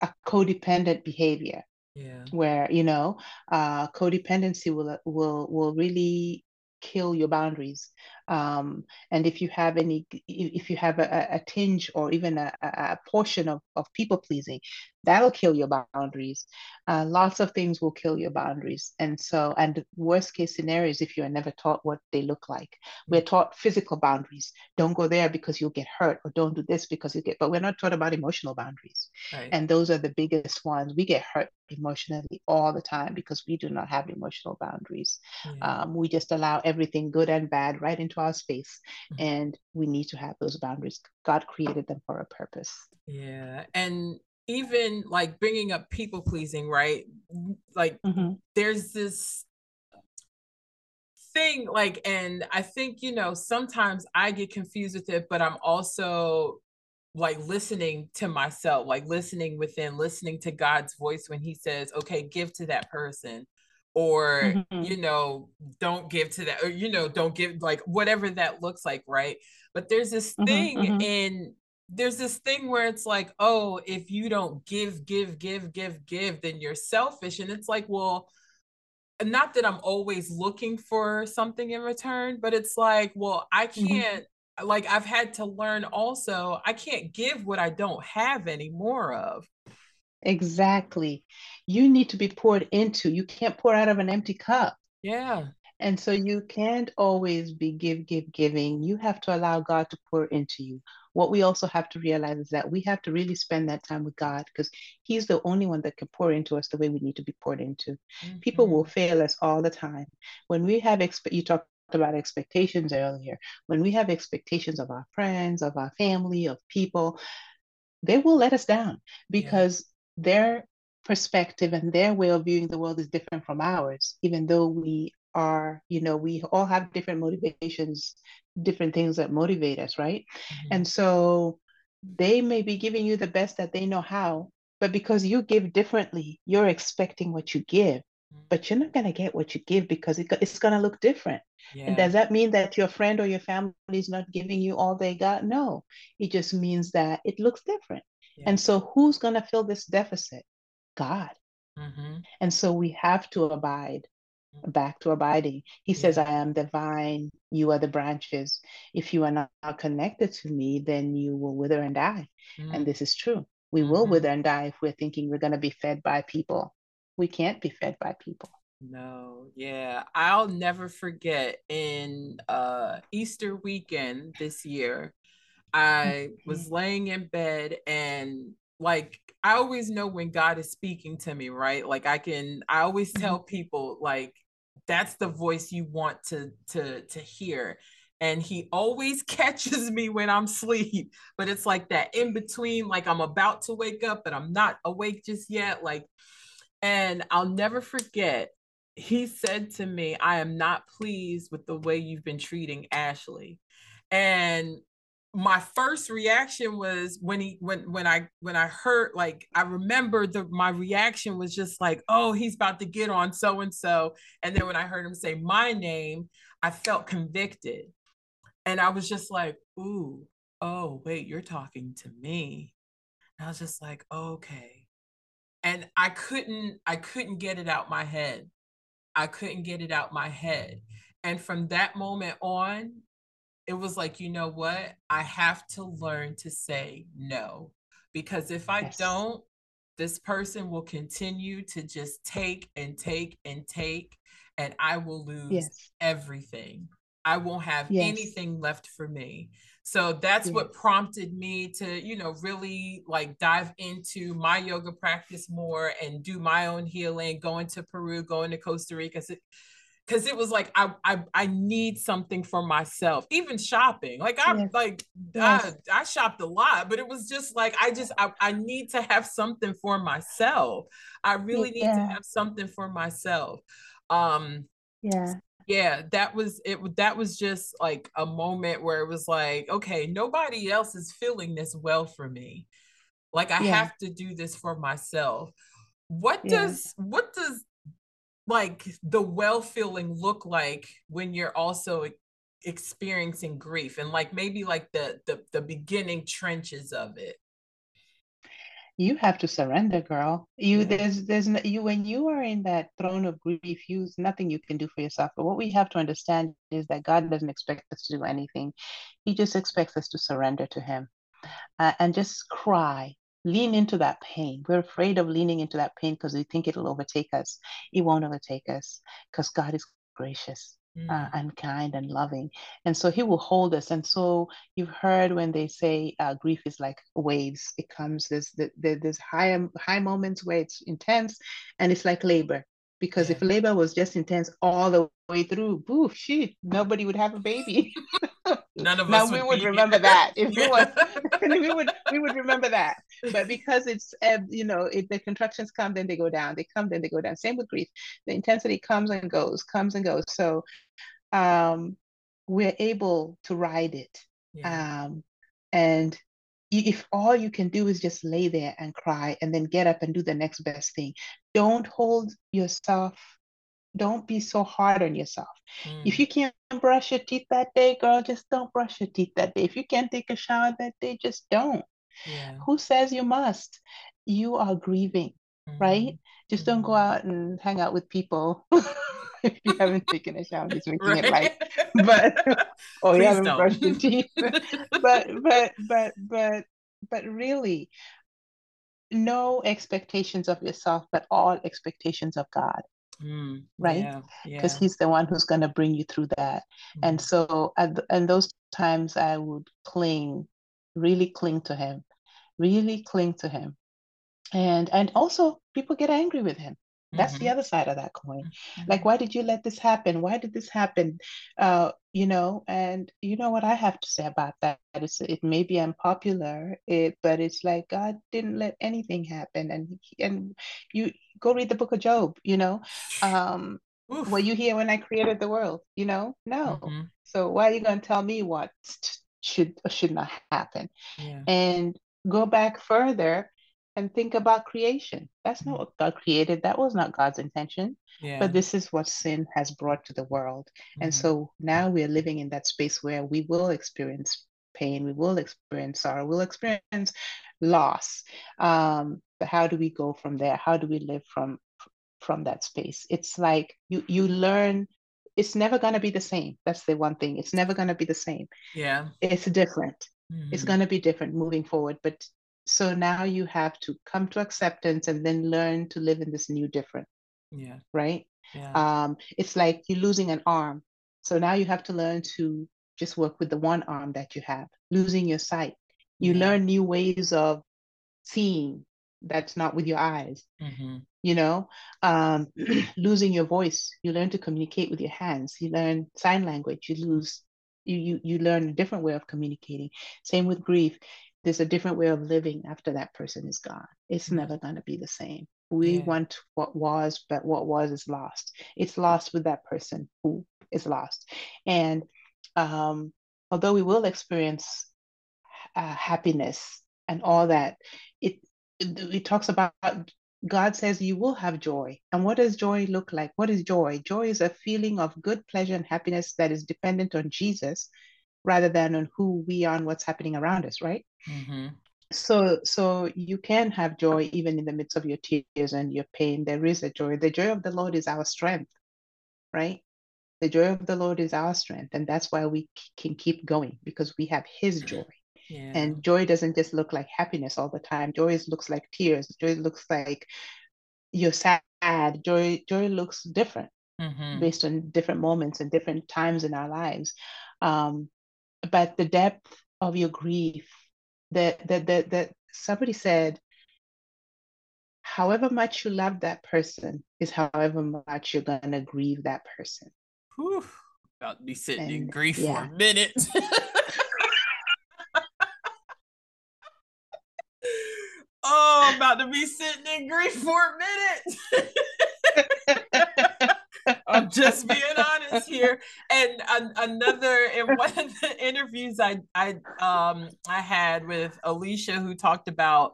a codependent behavior. Yeah. Where you know, uh, codependency will will will really kill your boundaries um, and if you have any if you have a, a tinge or even a, a portion of, of people pleasing that'll kill your boundaries. Uh, lots of things will kill your boundaries. And so and worst case scenarios if you're never taught what they look like. We're taught physical boundaries. Don't go there because you'll get hurt or don't do this because you get but we're not taught about emotional boundaries. Right. and those are the biggest ones. We get hurt emotionally all the time because we do not have emotional boundaries. Yeah. um, we just allow everything good and bad right into our space mm-hmm. and we need to have those boundaries god created them for a purpose yeah and even like bringing up people pleasing right like mm-hmm. there's this thing like and i think you know sometimes i get confused with it but i'm also like listening to myself like listening within listening to god's voice when he says okay give to that person or mm-hmm. you know don't give to that or you know don't give like whatever that looks like right but there's this mm-hmm, thing mm-hmm. in there's this thing where it's like, oh, if you don't give, give, give, give, give, then you're selfish. And it's like, well, not that I'm always looking for something in return, but it's like, well, I mm-hmm. can't, mm-hmm. like, I've had to learn also, I can't give what I don't have any more of. Exactly. You need to be poured into. You can't pour out of an empty cup. Yeah. And so you can't always be give, give, giving. You have to allow God to pour into you. What we also have to realize is that we have to really spend that time with God because He's the only one that can pour into us the way we need to be poured into. Mm-hmm. People will fail us all the time. When we have, expe- you talked about expectations earlier. When we have expectations of our friends, of our family, of people, they will let us down because. Their perspective and their way of viewing the world is different from ours, even though we are, you know, we all have different motivations, different things that motivate us, right? Mm-hmm. And so they may be giving you the best that they know how, but because you give differently, you're expecting what you give, mm-hmm. but you're not going to get what you give because it, it's going to look different. Yeah. And does that mean that your friend or your family is not giving you all they got? No, it just means that it looks different. Yeah. And so who's going to fill this deficit? God. Mm-hmm. And so we have to abide back to abiding. He yeah. says, I am the vine, you are the branches. If you are not connected to me, then you will wither and die. Mm. And this is true. We mm-hmm. will wither and die if we're thinking we're going to be fed by people. We can't be fed by people. No, yeah. I'll never forget in uh Easter weekend this year, I was laying in bed and like I always know when God is speaking to me, right? Like I can I always tell mm-hmm. people like that's the voice you want to to to hear and he always catches me when I'm asleep. But it's like that in between, like I'm about to wake up, but I'm not awake just yet. Like, and I'll never forget, he said to me, I am not pleased with the way you've been treating Ashley. And my first reaction was when he when when I when I heard like I remember the my reaction was just like oh he's about to get on so and so and then when I heard him say my name I felt convicted. And I was just like ooh oh wait you're talking to me. And I was just like okay. And I couldn't I couldn't get it out my head. I couldn't get it out my head. And from that moment on it was like, you know what? I have to learn to say no. Because if I yes. don't, this person will continue to just take and take and take, and I will lose yes. everything. I won't have yes. anything left for me. So that's yes. what prompted me to, you know, really like dive into my yoga practice more and do my own healing, going to Peru, going to Costa Rica because it was like I, I I need something for myself. Even shopping, like I yes. like yes. I, I shopped a lot, but it was just like I just I, I need to have something for myself. I really need yeah. to have something for myself. Um, yeah, yeah, that was it. That was just like a moment where it was like, okay, nobody else is feeling this well for me. Like I yeah. have to do this for myself. What does what does like the well feeling look like when you're also experiencing grief and like maybe like the the, the beginning trenches of it. You have to surrender girl. You yeah. there's there's no, you when you are in that throne of grief you nothing you can do for yourself. But what we have to understand is that god doesn't expect us to do anything. He just expects us to surrender to him uh, and just cry lean into that pain. We're afraid of leaning into that pain because we think it'll overtake us. It won't overtake us because God is gracious. Mm. Uh, and kind and loving. And so he will hold us. And so you've heard when they say uh, grief is like waves. It comes, there's, there's high, high moments where it's intense and it's like labor. Because yeah. if labor was just intense all the way through, boof, shit, nobody would have a baby. None of now us. we would, would remember that. If it was, we would we would remember that. But because it's uh, you know, if the contractions come, then they go down. They come, then they go down. Same with grief. The intensity comes and goes, comes and goes. So um, we're able to ride it. Yeah. Um, and if all you can do is just lay there and cry and then get up and do the next best thing, don't hold yourself don't be so hard on yourself. Mm. If you can't brush your teeth that day, girl, just don't brush your teeth that day. If you can't take a shower that day, just don't. yeah. Who says you must? You are grieving, right? Just don't go Mhm. out and hang out with people if you haven't taken a shower. Just making it Right. light, but or you haven't don't. brushed your teeth. but but but but but really, no expectations of yourself, but all expectations of God, Mm, right? Because Yeah. He's the one who's going to bring you through that. And Mhm. so, at and those times, I would cling, really cling to Him, really cling to Him, and and also people get angry with Him. That's the Mhm. other side of that coin. Mhm. Like, why did you let this happen? Why did this happen? Uh, you know, and you know what I have to say about that? It's, it may be unpopular, it, but it's like God didn't let anything happen. And and you go read the book of Job. You know, um, Oof. were you here when I created the world? You know, no. Mhm. So why are you going to tell me what should should not happen? Yeah. And go back further and think about creation. That's not what God created. That was not God's intention. Yeah. But this is what sin has brought to the world. And Mhm. so now we are living in that space where we will experience pain, we will experience sorrow, we'll experience loss. Um, but how do we go from there? How do we live from from that space? It's like you you learn it's never gonna be the same. That's the one thing. It's never gonna be the same. yeah. It's different it's Mhm. going to be different moving forward but so now you have to come to acceptance and then learn to live in this new different Yeah. right? Yeah. um it's like you're losing an arm. So now you have to learn to just work with the one arm that you have losing your sight. You Yeah. learn new ways of seeing that's not with your eyes Mhm. you know? Um losing your voice. You learn to communicate with your hands. You learn sign language. You lose you you you learn a different way of communicating. Same with grief there's a different way of living after that person is gone it's Yeah. never going to be the same we Yeah. want what was but what was is lost it's lost with that person who is lost and um although we will experience uh, happiness and all that it it, it talks about God says you will have joy. And what does joy look like? What is joy? Joy is a feeling of good pleasure and happiness that is dependent on Jesus rather than on who we are and what's happening around us, right? Mhm. So so you can have joy even in the midst of your tears and your pain. There is a joy. The joy of the Lord is our strength, right? The joy of the Lord is our strength. And that's why we can keep going because we have his joy. Yeah. And joy doesn't just look like happiness all the time. Joy looks like tears. Joy looks like you're sad. Joy joy looks different Mhm. based on different moments and different times in our lives. Um, but the depth of your grief, that that that that somebody said, however much you love that person is however much you're gonna grieve that person. Whew. About to be sitting in And, grief for yeah. a minute. oh, I'm about to be sitting in grief for a minute. I'm just being honest here. And an- another in one of the interviews I I um I had with Alicia who talked about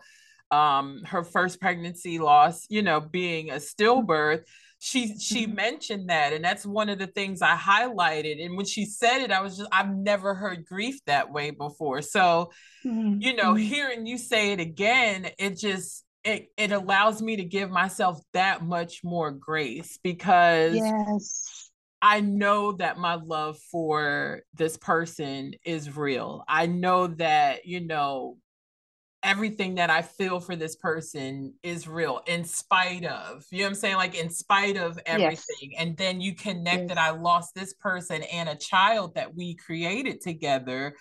um her first pregnancy loss, you know, being a stillbirth. She she Mhm. mentioned that and that's one of the things I highlighted and when she said it I was just I've never heard grief that way before. So, you know, Mhm. hearing you say it again, it just it it allows me to give myself that much more grace because yes. I know that my love for this person is real. I know that, you know, everything that I feel for this person is real in spite of, you know what I'm saying? Like in spite of everything. And then you connect Yes. that I lost this person and a child that we created together.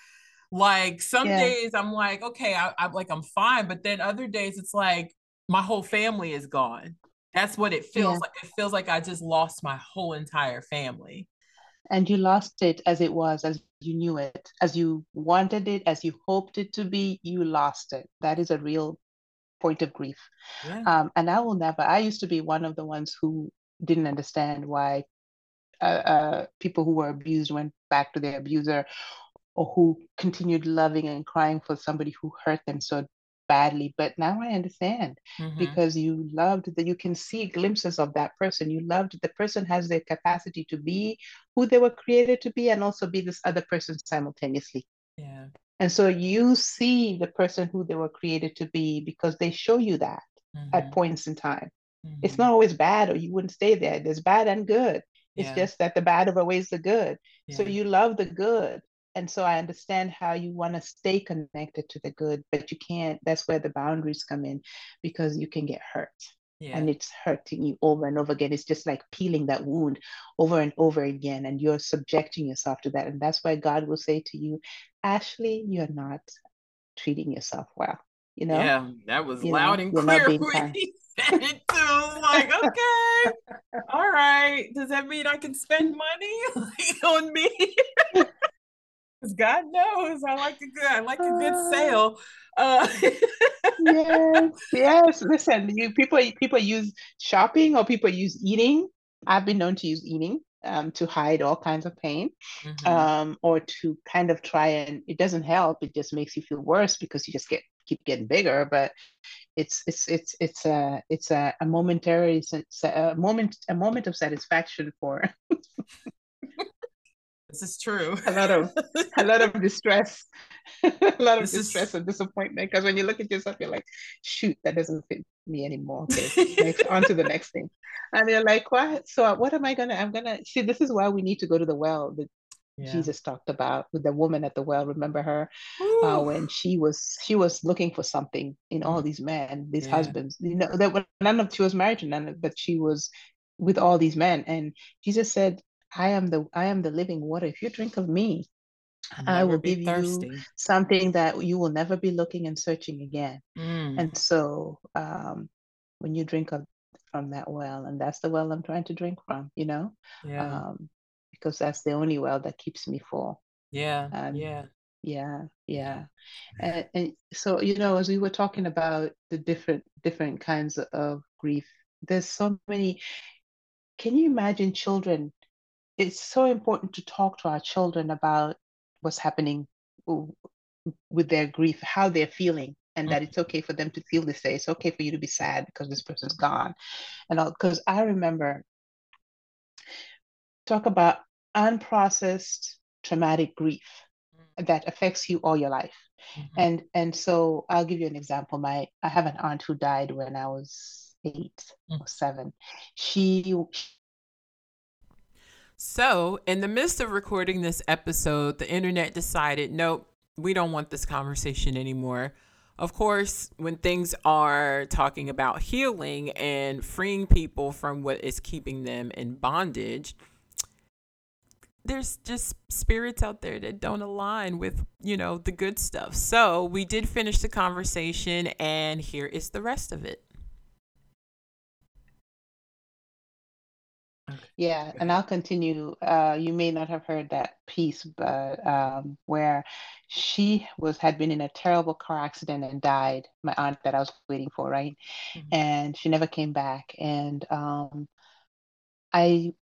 Like some Yeah. days I'm like, okay, I, I'm like, I'm fine. But then other days it's like my whole family is gone. That's what it feels Yeah. like. It feels like I just lost my whole entire family. and you lost it as it was as you knew it as you wanted it as you hoped it to be you lost it that is a real point of grief Yeah. um, and i will never i used to be one of the ones who didn't understand why uh, uh, people who were abused went back to their abuser or who continued loving and crying for somebody who hurt them so badly but now i understand Mhm. because you loved that you can see glimpses of that person you loved the person has the capacity to be who they were created to be and also be this other person simultaneously yeah. and so you see the person who they were created to be because they show you that at Mhm. points in time it's Mhm. not always bad or you wouldn't stay there there's bad and good it's Yeah. just that the bad overweighs the good so you love the good and so i understand how you want to stay connected to the good but you can't that's where the boundaries come in because you can get hurt yeah. and it's hurting you over and over again it's just like peeling that wound over and over again and you're subjecting yourself to that and that's why god will say to you ashley you're not treating yourself well you know Yeah, that was You loud know, and clear when he said it too. Like, okay, all right. Does that mean I can spend money on me? God knows I like a good, I like a good Ah. sale. Uh, yes, yes. Listen, you people people use shopping or people use eating. I've been known to use eating um, to hide all kinds of pain, Mhm. um, or to kind of try and it doesn't help. It just makes you feel worse because you just get keep getting bigger. But it's it's it's it's a it's a, a momentary a moment a moment of satisfaction for this is true. a lot of a lot of distress, a lot of This is- distress and disappointment. Because when you look at yourself, you're like, shoot, that doesn't fit me anymore. Okay, next on to the next thing. And you're like, what? So what am I gonna? I'm gonna see. This is why we need to go to the well that Yeah. Jesus talked about with the woman at the well. Remember her uh, when she was she was looking for something in all these men, these Yeah. husbands. You know that none of she was married to none, of- but she was with all these men. And Jesus said, "I am the I am the living water. If you drink of me, I Never will be give you something that you will never be looking and searching again." Mm. And so, um, when you drink of from that well, and that's the well I'm trying to drink from, you know, yeah. um, because that's the only well that keeps me full. yeah. and- yeah. Yeah, yeah. And, and so, you know, as we were talking about the different different kinds of grief, there's so many. Can you imagine children? It's so important to talk to our children about what's happening with their grief, how they're feeling, and that it's okay for them to feel this way. It's okay for you to be sad because this person's gone, and. Because I remember talk about unprocessed traumatic grief that affects you all your life Mhm. and and so i'll give you an example my i have an aunt who died when i was eight Mm. or seven she So, in the midst of recording this episode, the internet decided, nope, we don't want this conversation anymore. Of course, when things are talking about healing and freeing people from what is keeping them in bondage, there's just spirits out there that don't align with, you know, the good stuff. So, we did finish the conversation, and here is the rest of it. Yeah and i'll continue uh you may not have heard that piece but um where she was had been in a terrible car accident and died. My aunt that i was waiting for right? Mhm. and she never came back. And um i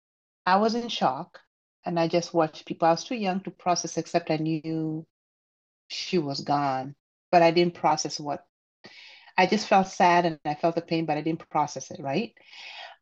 i was in shock and i just watched people. I was too young to process except i knew she was gone but i didn't process what i just felt sad and i felt the pain but i didn't process it right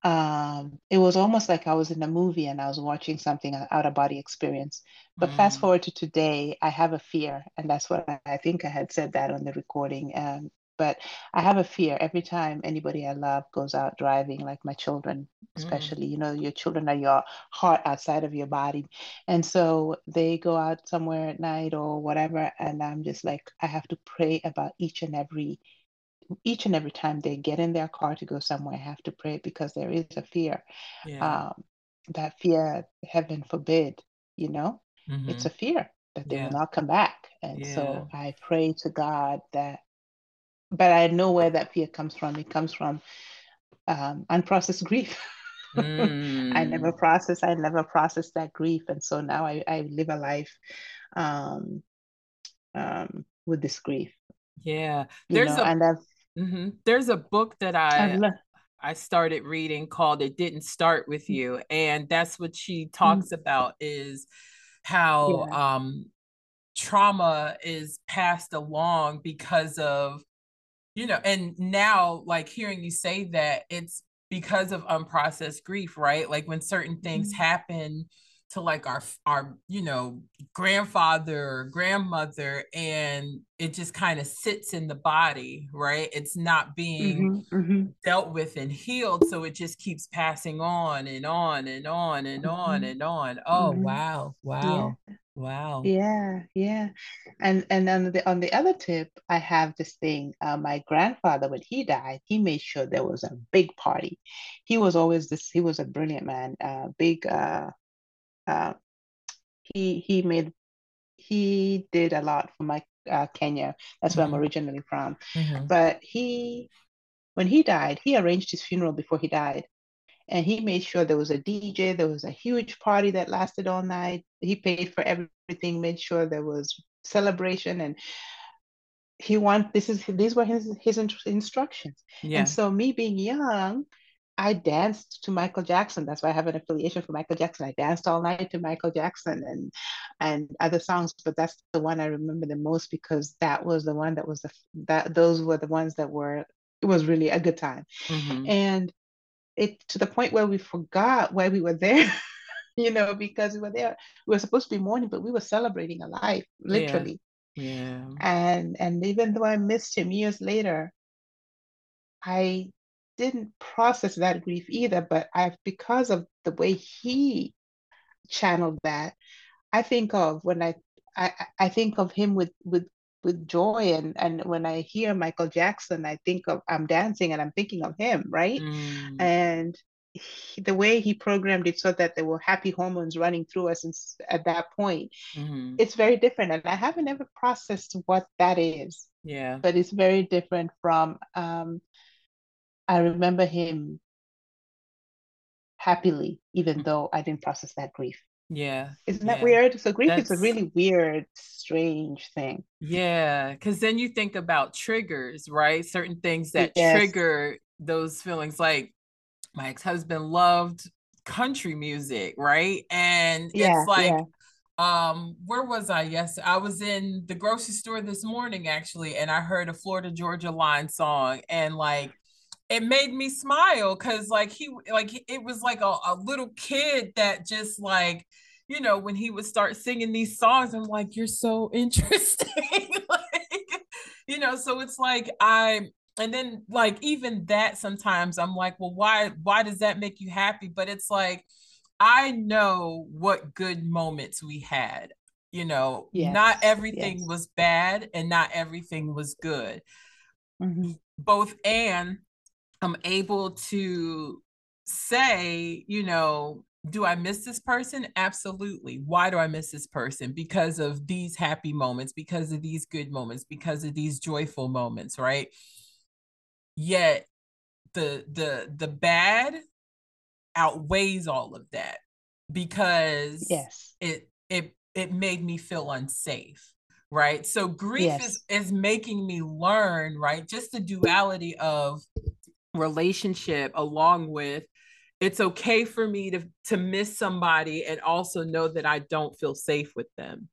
um it was almost like i was in a movie and i was watching something an out of body experience. But fast Mm. forward to today i have a fear and that's what i, I think i had said that on the recording um but i have a fear every time anybody i love goes out driving like my children especially you know your children are your heart outside of your body. And so they go out somewhere at night or whatever and i'm just like i have to pray about each and every each and every time they get in their car to go somewhere i have to pray because there is a fear Yeah. um that fear heaven forbid you know it's Mhm. a fear that they Yeah. will not come back and Yeah. so i pray to god that but i know where that fear comes from it comes from um, unprocessed grief i never Mm. process i never process that grief and so now i, I live a life um, um, with this grief Yeah. you There's know a and i've, hmm There's a book that I've I learned I started reading called "It Didn't Start with You," and that's what she talks about is how um trauma is passed along because of you know, and now like hearing you say that it's because of unprocessed grief, right? Like when certain things mm-hmm. happen to like our our you know grandfather or grandmother and it just kind of sits in the body right it's not being mm-hmm, mm-hmm. dealt with and healed so it just keeps passing on and on and on and mm-hmm. on and on oh mm-hmm. wow wow yeah. wow yeah yeah and and on the on the other tip i have this thing uh, my grandfather when he died he made sure there was a big party he was always this he was a brilliant man uh big uh uh, he he made he did a lot for my uh, Kenya. That's where mm-hmm. I'm originally from. Mm-hmm. But he, when he died, he arranged his funeral before he died, and he made sure there was a DJ. There was a huge party that lasted all night. He paid for everything. Made sure there was celebration and he want this is these were his his instructions yeah. and so me being young I danced to Michael Jackson. That's why I have an affiliation for Michael Jackson. I danced all night to Michael Jackson and and other songs, but that's the one I remember the most because that was the one that was the that those were the ones that were it was really a good time. Mm-hmm. And it to the point where we forgot why we were there, you know, because we were there. We were supposed to be mourning, but we were celebrating a life, literally. Yeah. yeah. And and even though I missed him years later, I didn't process that grief either, but I've because of the way he channeled that, I think of when I I, I think of him with with with joy and and when I hear Michael Jackson, I think of I'm dancing and I'm thinking of him, right? Mm. And he, the way he programmed it so that there were happy hormones running through us and, at that point, mm-hmm. it's very different. And I haven't ever processed what that is. Yeah. But it's very different from um, I remember him happily, even mm. though I didn't process that grief. Yeah. Isn't that yeah. weird? So grief That's... is a really weird, strange thing. Yeah. Cause then you think about triggers, right? Certain things that yes. trigger those feelings. Like my ex-husband loved country music, right? And yeah, it's like yeah um where was i yes i was in the grocery store this morning actually and i heard a florida georgia line song and like it made me smile because like he like it was like a, a little kid that just like you know when he would start singing these songs i'm like you're so interesting like you know so it's like i and then like even that sometimes i'm like well why why does that make you happy but it's like i know what good moments we had you know yes, not everything yes. was bad and not everything was good mm-hmm. both and I'm able to say, you know, do I miss this person? Absolutely. Why do I miss this person? Because of these happy moments, because of these good moments, because of these joyful moments, right? Yet the the the bad outweighs all of that because yes it it it made me feel unsafe right so grief yes. is is making me learn right just the duality of relationship along with it's okay for me to to miss somebody and also know that I don't feel safe with them.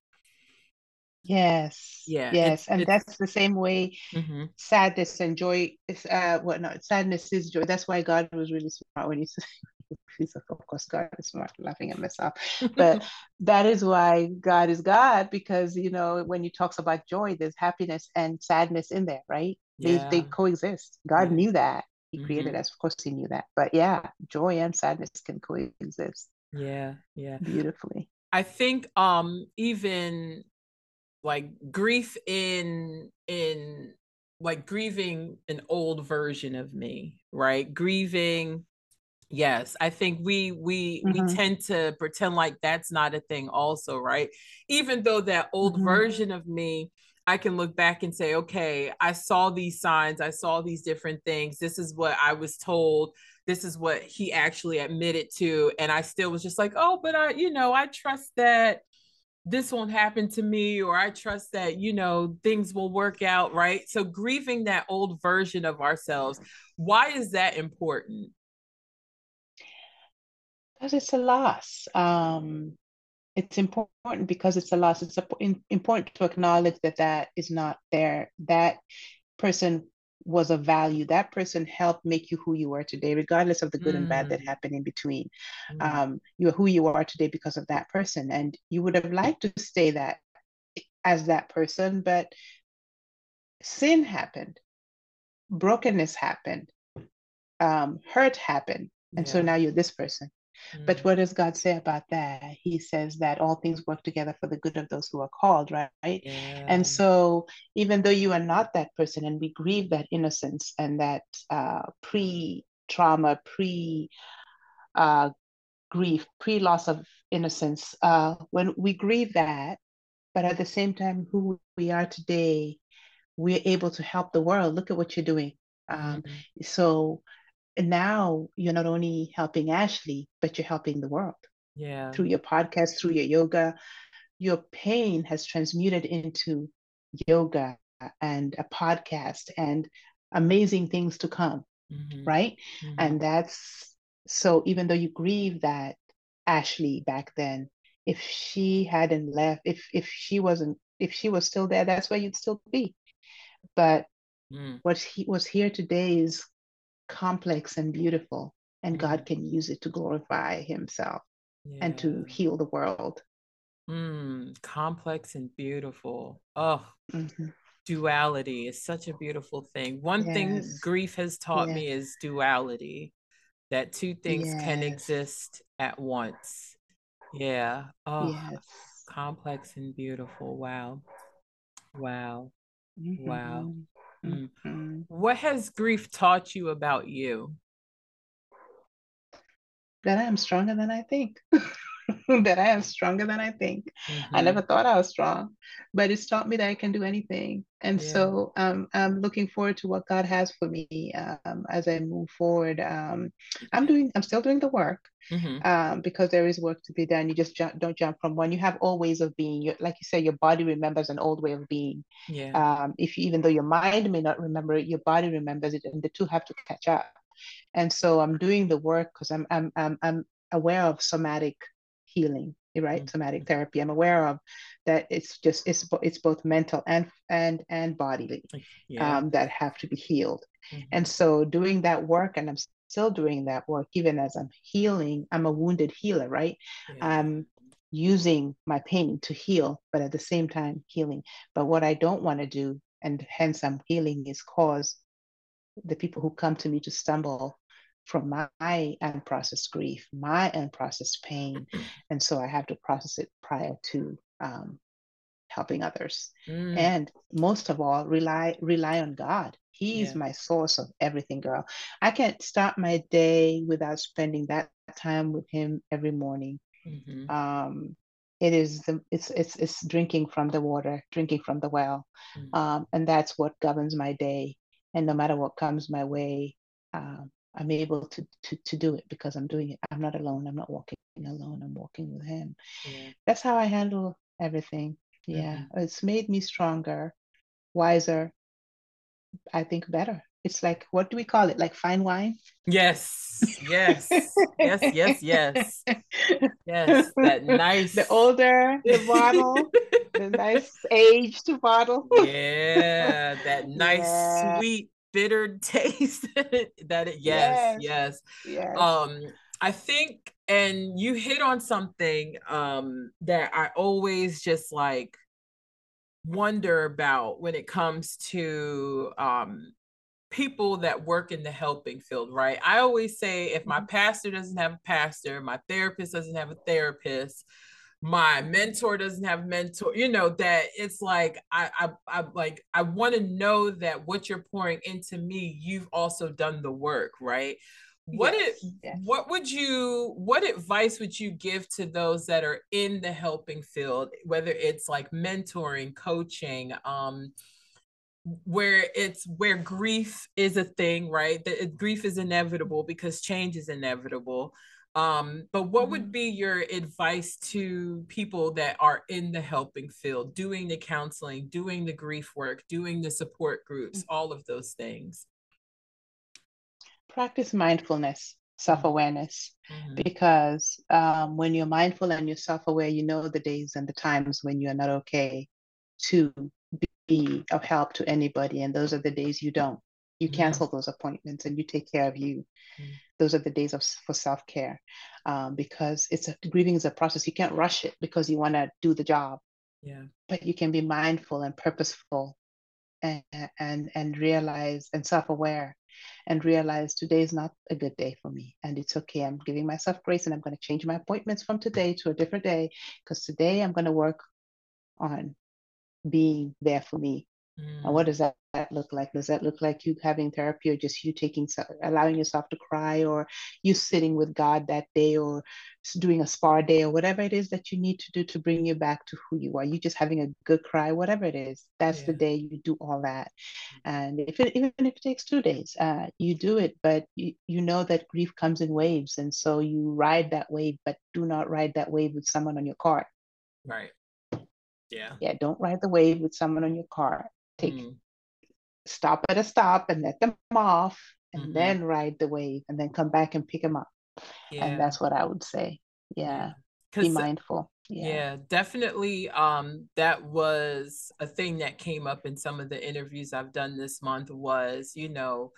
Yes. Yeah. Yes. And that's the same way mm-hmm. sadness and joy is uh what not sadness is joy. That's why God was really smart when he said he's of course God is smart, laughing at myself. But that is why God is God, because you know, when he talks about joy, there's happiness and sadness in there, right? Yeah. They they coexist. God yeah. knew that he mm-hmm. created us. Of course, he knew that. But yeah, joy and sadness can coexist. Yeah, yeah, beautifully. I think um even like grief in in like grieving an old version of me, right? Grieving Yes, I think we we mm-hmm. we tend to pretend like that's not a thing also, right? Even though that old mm-hmm. version of me I can look back and say, okay, I saw these signs, I saw these different things. This is what I was told. This is what he actually admitted to. And I still was just like, oh, but I, you know, I trust that this won't happen to me, or I trust that, you know, things will work out. Right. So grieving that old version of ourselves, why is that important? Because it's a loss. Um, it's important because it's a loss. It's important to acknowledge that that is not there. That person was of value. That person helped make you who you are today, regardless of the good mm. and bad that Mm. happened in between. Mm. Um, you are who you are today because of that person. And you would have liked to stay that as that person, but sin happened, brokenness happened, um, hurt happened. And so now you're this person. But Mm. what does God say about that? He says that all things work together for the good of those who are called, right? Yeah. And so, even though you are not that person, and we grieve that innocence and that uh, pre trauma, pre uh, grief, pre loss of innocence, uh, when we grieve that, but at the same time, who we are today, we're able to help the world. Look at what you're doing. Um, Mhm. so now you're not only helping Ashley, but you're helping the world Yeah. through your podcast, through your yoga. Your pain has transmuted into yoga and a podcast and amazing things to come, Mhm. right? Mhm. And that's so even though you grieve that Ashley back then, if she hadn't left, if if she wasn't, if she was still there, that's where you'd still be. But Mm. what he was here today is complex and beautiful, and Mhm. God can use it to glorify Himself and to heal the world. Mm. Complex and beautiful. Oh, Mhm. duality is such a beautiful thing. One thing grief has taught Yeah. me is duality, that two things can exist at once. Yeah. Oh, Yes. complex and beautiful. Wow. Wow. Wow. Mhm. Mm. Mhm. What has grief taught you about you? That I am stronger than I think. that I am stronger than I think. I Mhm. never thought I was strong, but it's taught me that I can do anything. And Yeah. so um, I'm looking forward to what God has for me um, as I move forward. Um, I'm doing, I'm still doing the work Mhm. um, because there is work to be done. You just jump, don't jump from one. You have old ways of being. You, like you say, your body remembers an old way of being. Yeah. Um, if you, even though your mind may not remember it, your body remembers it, and the two have to catch up. And so I'm doing the work because I'm, I'm, I'm, I'm aware of somatic healing, right? Mhm. Somatic therapy. I'm aware of that. It's just, it's, it's both mental and and and bodily Yeah. um, that have to be healed. Mhm. And so doing that work, and I'm still doing that work, even as I'm healing, I'm a wounded healer, right? Yeah. I'm using my pain to heal, but at the same time healing. But what I don't want to do, and hence I'm healing, is cause the people who come to me to stumble from my unprocessed grief, my unprocessed pain. And so I have to process it prior to um, helping others Mm. and most of all rely rely on god he's Yeah. my source of everything girl i can't start my day without spending that time with him every morning Mhm. um it is the it's it's it's drinking from the water drinking from the well Mhm. um and that's what governs my day and no matter what comes my way um i'm able to to to do it because i'm doing it i'm not alone i'm not walking alone i'm walking with him Yeah. that's how I handle everything. Yeah, mm-hmm. it's made me stronger, wiser, I think better. It's like, what do we call it? Like fine wine? Yes. Yes. yes. Yes. Yes. Yes. That nice. The older the bottle, the nice aged bottle. yeah. That nice, Yeah. sweet, bitter taste. that it. Yes. Yes. Yes. Yes. um i think and you hit on something um that i always just like wonder about when it comes to um people that work in the helping field right i always say if my Mhm. pastor doesn't have a pastor my therapist doesn't have a therapist my mentor doesn't have mentor you know that it's like i i, I like i want to know that what you're pouring into me you've also done the work right? What it Yes, yes. what would you what advice would you give to those that are in the helping field whether it's like mentoring coaching um where it's where grief is a thing right? That grief is inevitable because change is inevitable um but what would Mhm. be your advice to people that are in the helping field doing the counseling doing the grief work doing the support groups all of those things Practice mindfulness, self awareness. Mhm. because um, when you're mindful and you're self-aware you know the days and the times when you're not okay to be of help to anybody and those are the days you don't You cancel those appointments and you take care of you. Those are the days of for self care, um, because it's a grieving is a process. You can't rush it because you want to do the job. Yeah. But you can be mindful and purposeful, and and and realize and self aware and realize today is not a good day for me and it's okay i'm giving myself grace and i'm going to change my appointments from today to a different day because today i'm going to work on being there for me mm. and what does that look like? Does that look like you having therapy or just you taking allowing yourself to cry or you sitting with god that day or doing a spa day or whatever it is that you need to do to bring you back to who you are? You just having a good cry whatever it is that's yeah. the day you do all that. And if it, even if it takes two days uh, you do it but you, you know that grief comes in waves and so you ride that wave but do not ride that wave with someone on your car. Right. Yeah. Yeah don't ride the wave with someone on your car take mm. stop at a stop and let them off and mm-hmm. then ride the wave and then come back and pick them up yeah. and that's what i would say yeah, be mindful yeah. yeah. definitely um that was a thing that came up in some of the interviews i've done this month was you know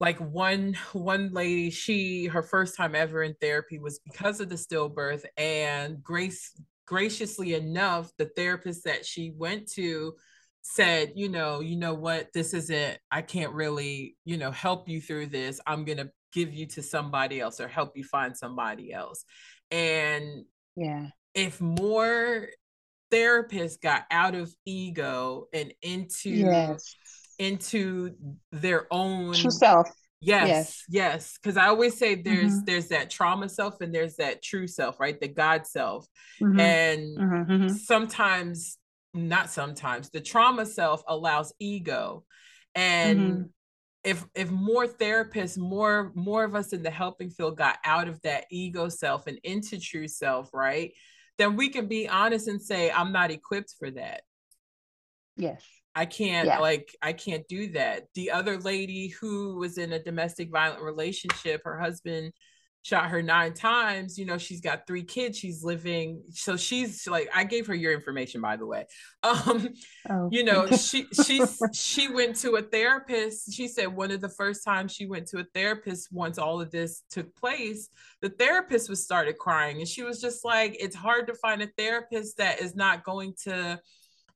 like one one lady she her first time ever in therapy was because of the stillbirth and grace graciously enough the therapist that she went to said you know you know what this isn't i can't really you know help you through this i'm gonna give you to somebody else or help you find somebody else and yeah if more therapists got out of ego and into yes. into their own true self yes yes because i always say there's mm-hmm. there's that trauma self and there's that true self right the god self mm-hmm. and mm-hmm. mm-hmm. sometimes not sometimes. The trauma self allows ego. And mm-hmm. if if more therapists more more of us in the helping field got out of that ego self and into true self right then we can be honest and say i'm not equipped for that. Yes. I can't yeah. like i can't do that. The other lady who was in a domestic violent relationship her husband shot her nine times you know she's got three kids she's living so she's like i gave her your information by the way um oh. you know she she she went to a therapist she said one of the first times she went to a therapist once all of this took place the therapist was started crying and she was just like it's hard to find a therapist that is not going to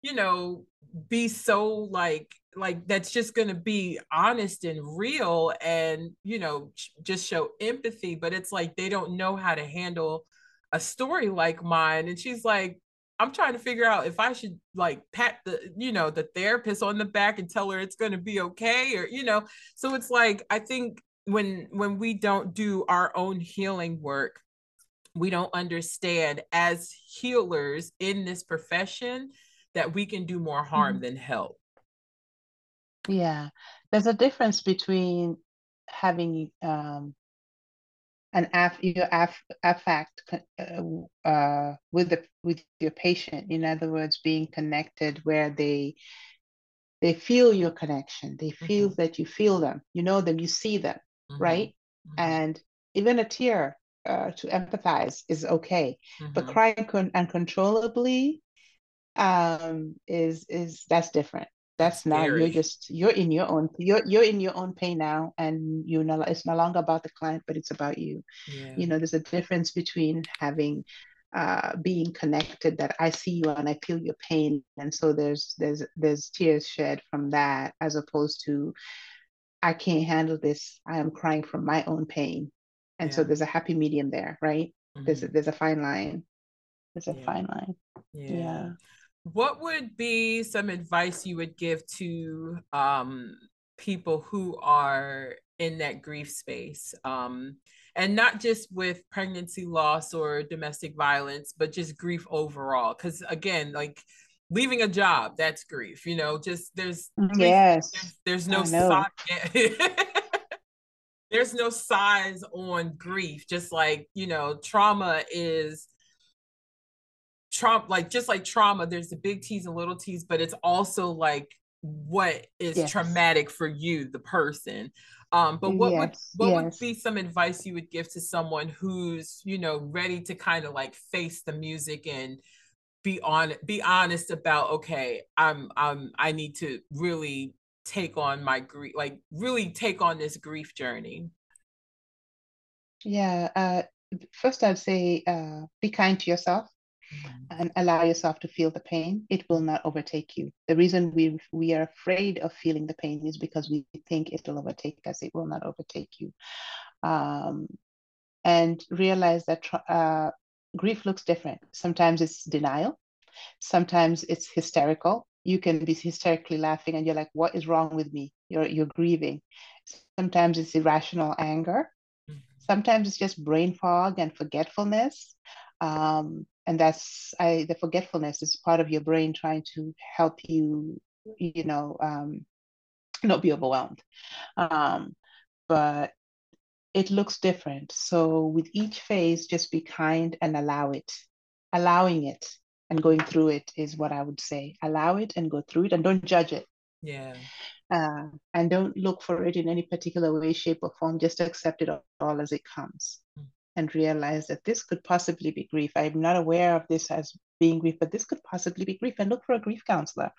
you know be so like like that's just going to be honest and real and you know just show empathy but it's like they don't know how to handle a story like mine and she's like i'm trying to figure out if i should like pat the you know the therapist on the back and tell her it's going to be okay or you know? So it's like i think when when we don't do our own healing work we don't understand as healers in this profession that we can do more harm mm-hmm. than help yeah, there's a difference between having um, an aff, your aff, affect uh, uh, with the with your patient. In other words, being connected where they they feel your connection. They feel mm-hmm. that you feel them. You know them. You see them, mm-hmm. right? Mm-hmm. And even a tear uh, to empathize is okay, but mm-hmm. crying con- uncontrollably um, is is that's different. That's now you're just you're in your own you're you're in your own pain now and you know it's no longer about the client but it's about you. Yeah. you know there's a difference between having uh, being connected that I see you and I feel your pain and so there's there's there's tears shed from that as opposed to I can't handle this. I am crying from my own pain. And yeah. so there's a happy medium there right? Mm-hmm. there's a, there's a fine line. There's a yeah. fine line. Yeah what would be some advice you would give to um, people who are in that grief space? Um, and not just with pregnancy loss or domestic violence but just grief overall because again like leaving a job that's grief you know just there's yes there's, there's no there's no size on grief just like you know trauma is trauma like just like trauma there's the big t's and little t's but it's also like what is yes. traumatic for you the person um but what yes. would what yes. would be some advice you would give to someone who's you know ready to kind of like face the music and be on be honest about okay i'm i'm i need to really take on my grief, like really take on this grief journey? Yeah. Uh, first, I'd say uh, be kind to yourself. And allow yourself to feel the pain. It will not overtake you. The reason we we are afraid of feeling the pain is because we think it will overtake us. It will not overtake you. Um, and realize that uh, grief looks different. Sometimes it's denial. Sometimes it's hysterical. You can be hysterically laughing and you're like, what is wrong with me? You're, you're grieving. Sometimes it's irrational anger. Mm-hmm. Sometimes it's just brain fog and forgetfulness. Um, and that's I, the forgetfulness is part of your brain trying to help you, you know, um, not be overwhelmed. Um, but it looks different. So with each phase, just be kind and allow it. Allowing it and going through it is what I would say. Allow it and go through it and don't judge it. Yeah. Uh, and don't look for it in any particular way, shape, or form. Just accept it all as it comes mm. And realize that this could possibly be grief. I'm not aware of this as being grief, but this could possibly be grief. And look for a grief counselor.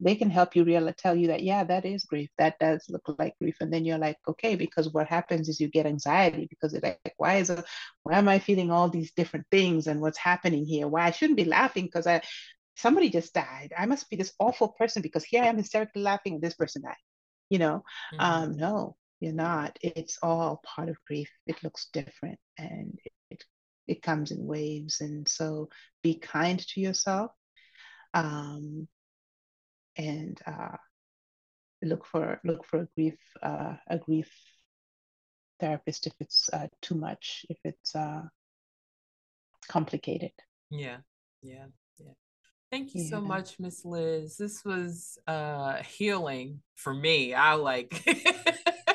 They can help you real tell you that yeah that is grief. That does look like grief. And then you're like okay because what happens is you get anxiety because it's like why is it why am i feeling all these different things and what's happening here? Why i shouldn't be laughing because i somebody just died. I must be this awful person because here i am hysterically laughing and this person died you know? Mm-hmm. um no you're not it's all part of grief it looks different and it, it comes in waves and so be kind to yourself um, and uh, look for look for a grief uh, a grief therapist if it's uh, too much if it's uh, complicated. Yeah, yeah, yeah. Thank you yeah. so much, Miss Liz. This was uh, healing for me. I like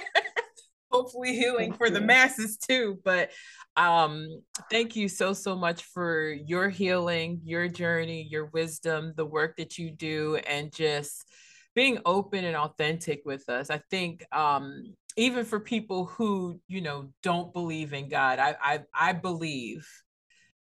hopefully healing thank for you. the masses too. But um, thank you so so much for your healing, your journey, your wisdom, the work that you do, and just being open and authentic with us. I think um, even for people who you know don't believe in God, I I, I believe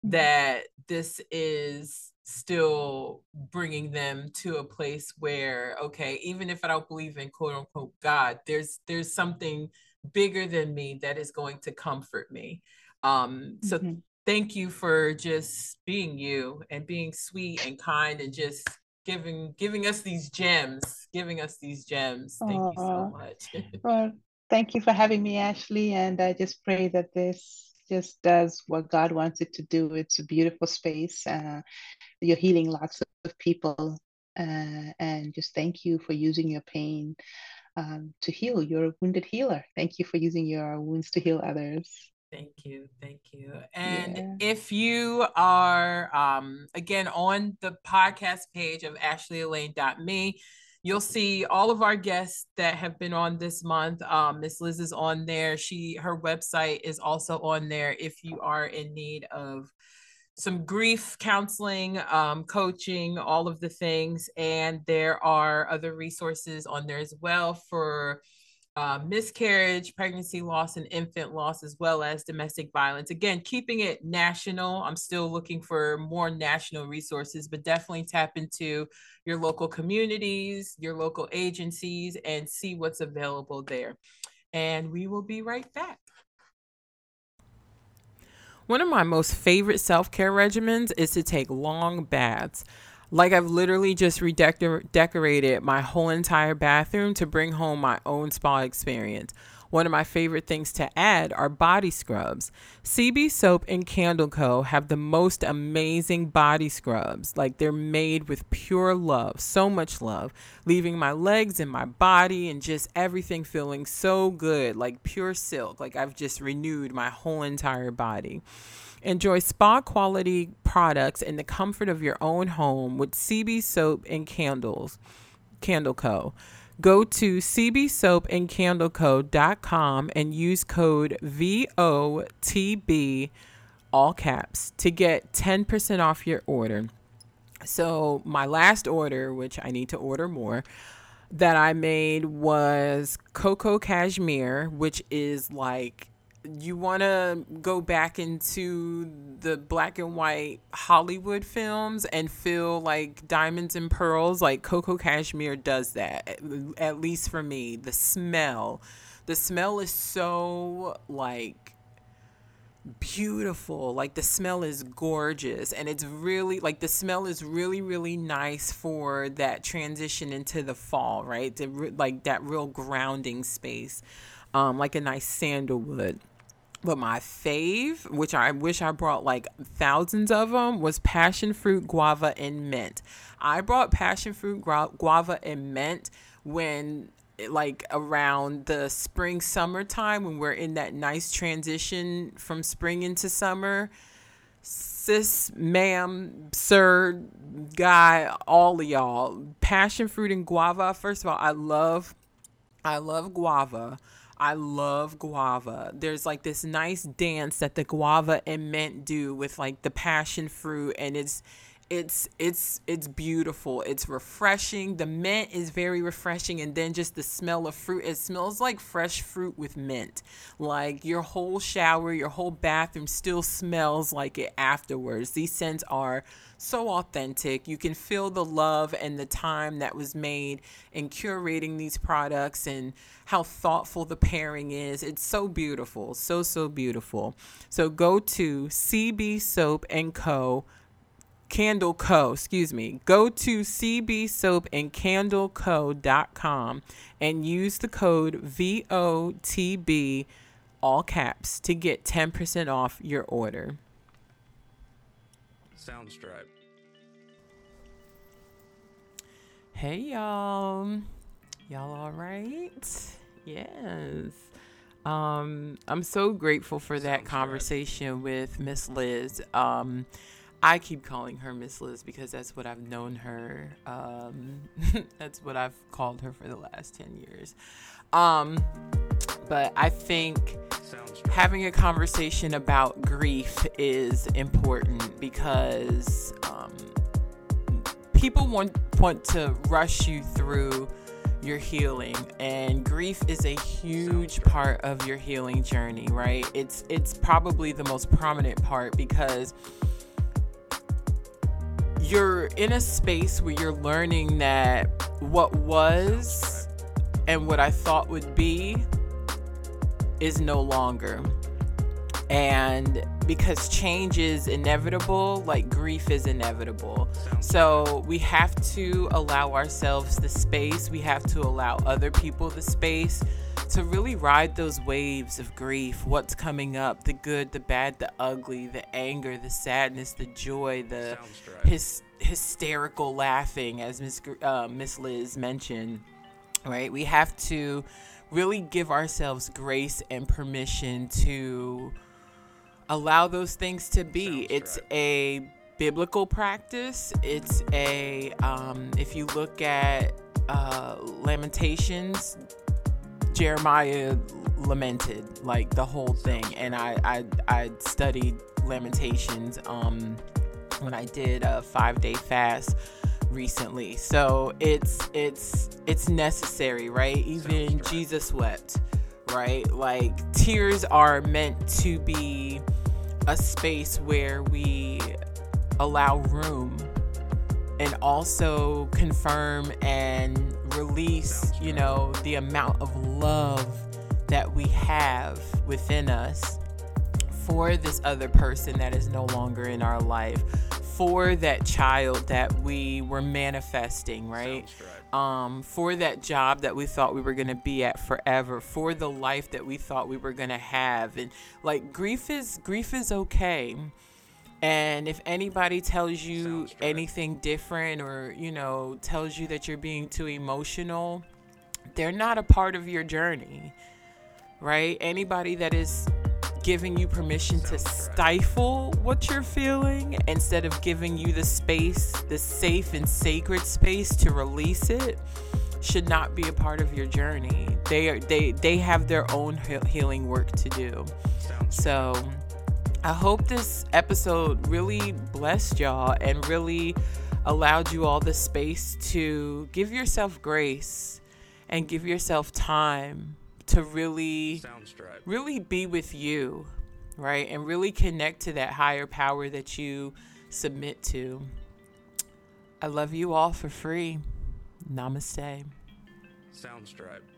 mm-hmm. that this is still bringing them to a place where okay even if i don't believe in quote unquote god there's there's something bigger than me that is going to comfort me. Um, so mm-hmm. thank you for just being you and being sweet and kind and just giving giving us these gems, giving us these gems. Thank Aww. you so much. well, thank you for having me, Ashley. And I just pray that this just does what God wants it to do. It's a beautiful space. Uh, you're healing lots of people. Uh, and just thank you for using your pain um, to heal. You're a wounded healer. Thank you for using your wounds to heal others. Thank you. Thank you. And yeah. if you are, um, again, on the podcast page of ashleyelaine.me, you'll see all of our guests that have been on this month. Um, Miss Liz is on there. She, her website is also on there if you are in need of some grief counseling, um, coaching, all of the things. And there are other resources on there as well for uh, miscarriage, pregnancy loss, and infant loss, as well as domestic violence. Again, keeping it national. I'm still looking for more national resources, but definitely tap into your local communities, your local agencies, and see what's available there. And we will be right back. One of my most favorite self care regimens is to take long baths. Like I've literally just redecorated my whole entire bathroom to bring home my own spa experience. One of my favorite things to add are body scrubs. CB Soap and Candle Co. have the most amazing body scrubs. Like they're made with pure love, so much love, leaving my legs and my body and just everything feeling so good, like pure silk. Like I've just renewed my whole entire body. Enjoy spa quality products in the comfort of your own home with CB Soap and Candles, Candle Co. Go to cbsoapandcandleco.com and use code VOTB, all caps, to get 10% off your order. So, my last order, which I need to order more, that I made was Cocoa Cashmere, which is like you want to go back into the black and white Hollywood films and feel like diamonds and pearls, like Coco Cashmere does that, at least for me. The smell, the smell is so like beautiful. Like the smell is gorgeous and it's really like the smell is really really nice for that transition into the fall, right? The, like that real grounding space. Um, like a nice sandalwood. But my fave, which I wish I brought like thousands of them, was passion fruit, guava, and mint. I brought passion fruit, guava, and mint when like around the spring summertime when we're in that nice transition from spring into summer. Sis ma'am sir guy all of y'all passion fruit and guava. First of all i love i love guava I love guava. There's like this nice dance that the guava and mint do with like the passion fruit and it's it's it's it's beautiful. It's refreshing. The mint is very refreshing and then just the smell of fruit it smells like fresh fruit with mint. Like your whole shower your whole bathroom still smells like it afterwards. These scents are so authentic you can feel the love and the time that was made in curating these products and how thoughtful the pairing is it's so beautiful so so beautiful so go to cb soap and co Candle Co. Excuse me. Go to cbsoapandcandleco.com and use the code VOTB, all caps, to get 10% off your order. Soundstripe. Hey, y'all. Y'all all right? Yes. Um, I'm so grateful for that conversation with Miss Liz. Um, I keep calling her Miss Liz because that's what I've known her. Um, that's what I've called her for the last 10 years. Um, but I think having a conversation about grief is important because um, people want, want to rush you through your healing and grief is a huge part of your healing journey right? It's it's probably the most prominent part because you're in a space where you're learning that what was and what I thought would be is no longer. And because change is inevitable, like grief is inevitable. So we have to allow ourselves the space, we have to allow other people the space to really ride those waves of grief what's coming up the good the bad the ugly the anger the sadness the joy the his, hysterical laughing as miss uh, miss liz mentioned right we have to really give ourselves grace and permission to allow those things to be. It's a biblical practice. It's a um, if you look at uh, lamentations Jeremiah lamented like the whole thing, and I I, I studied Lamentations um, when I did a five day fast recently. So it's it's it's necessary, right? Even Jesus wept, right? Like tears are meant to be a space where we allow room and also confirm and release, you know, the amount of love that we have within us for this other person that is no longer in our life, for that child that we were manifesting, right? Um, for that job that we thought we were going to be at forever, for the life that we thought we were going to have. And like grief is grief is okay and if anybody tells you anything different or, you know, tells you that you're being too emotional, they're not a part of your journey, right? Anybody that is giving you permission to stifle what you're feeling instead of giving you the space, the safe and sacred space to release it should not be a part of your journey. They are they they have their own healing work to do. So, I hope this episode really blessed y'all and really allowed you all the space to give yourself grace and give yourself time to really really be with you, right? And really connect to that higher power that you submit to. I love you all for free. Namaste. Soundstripe.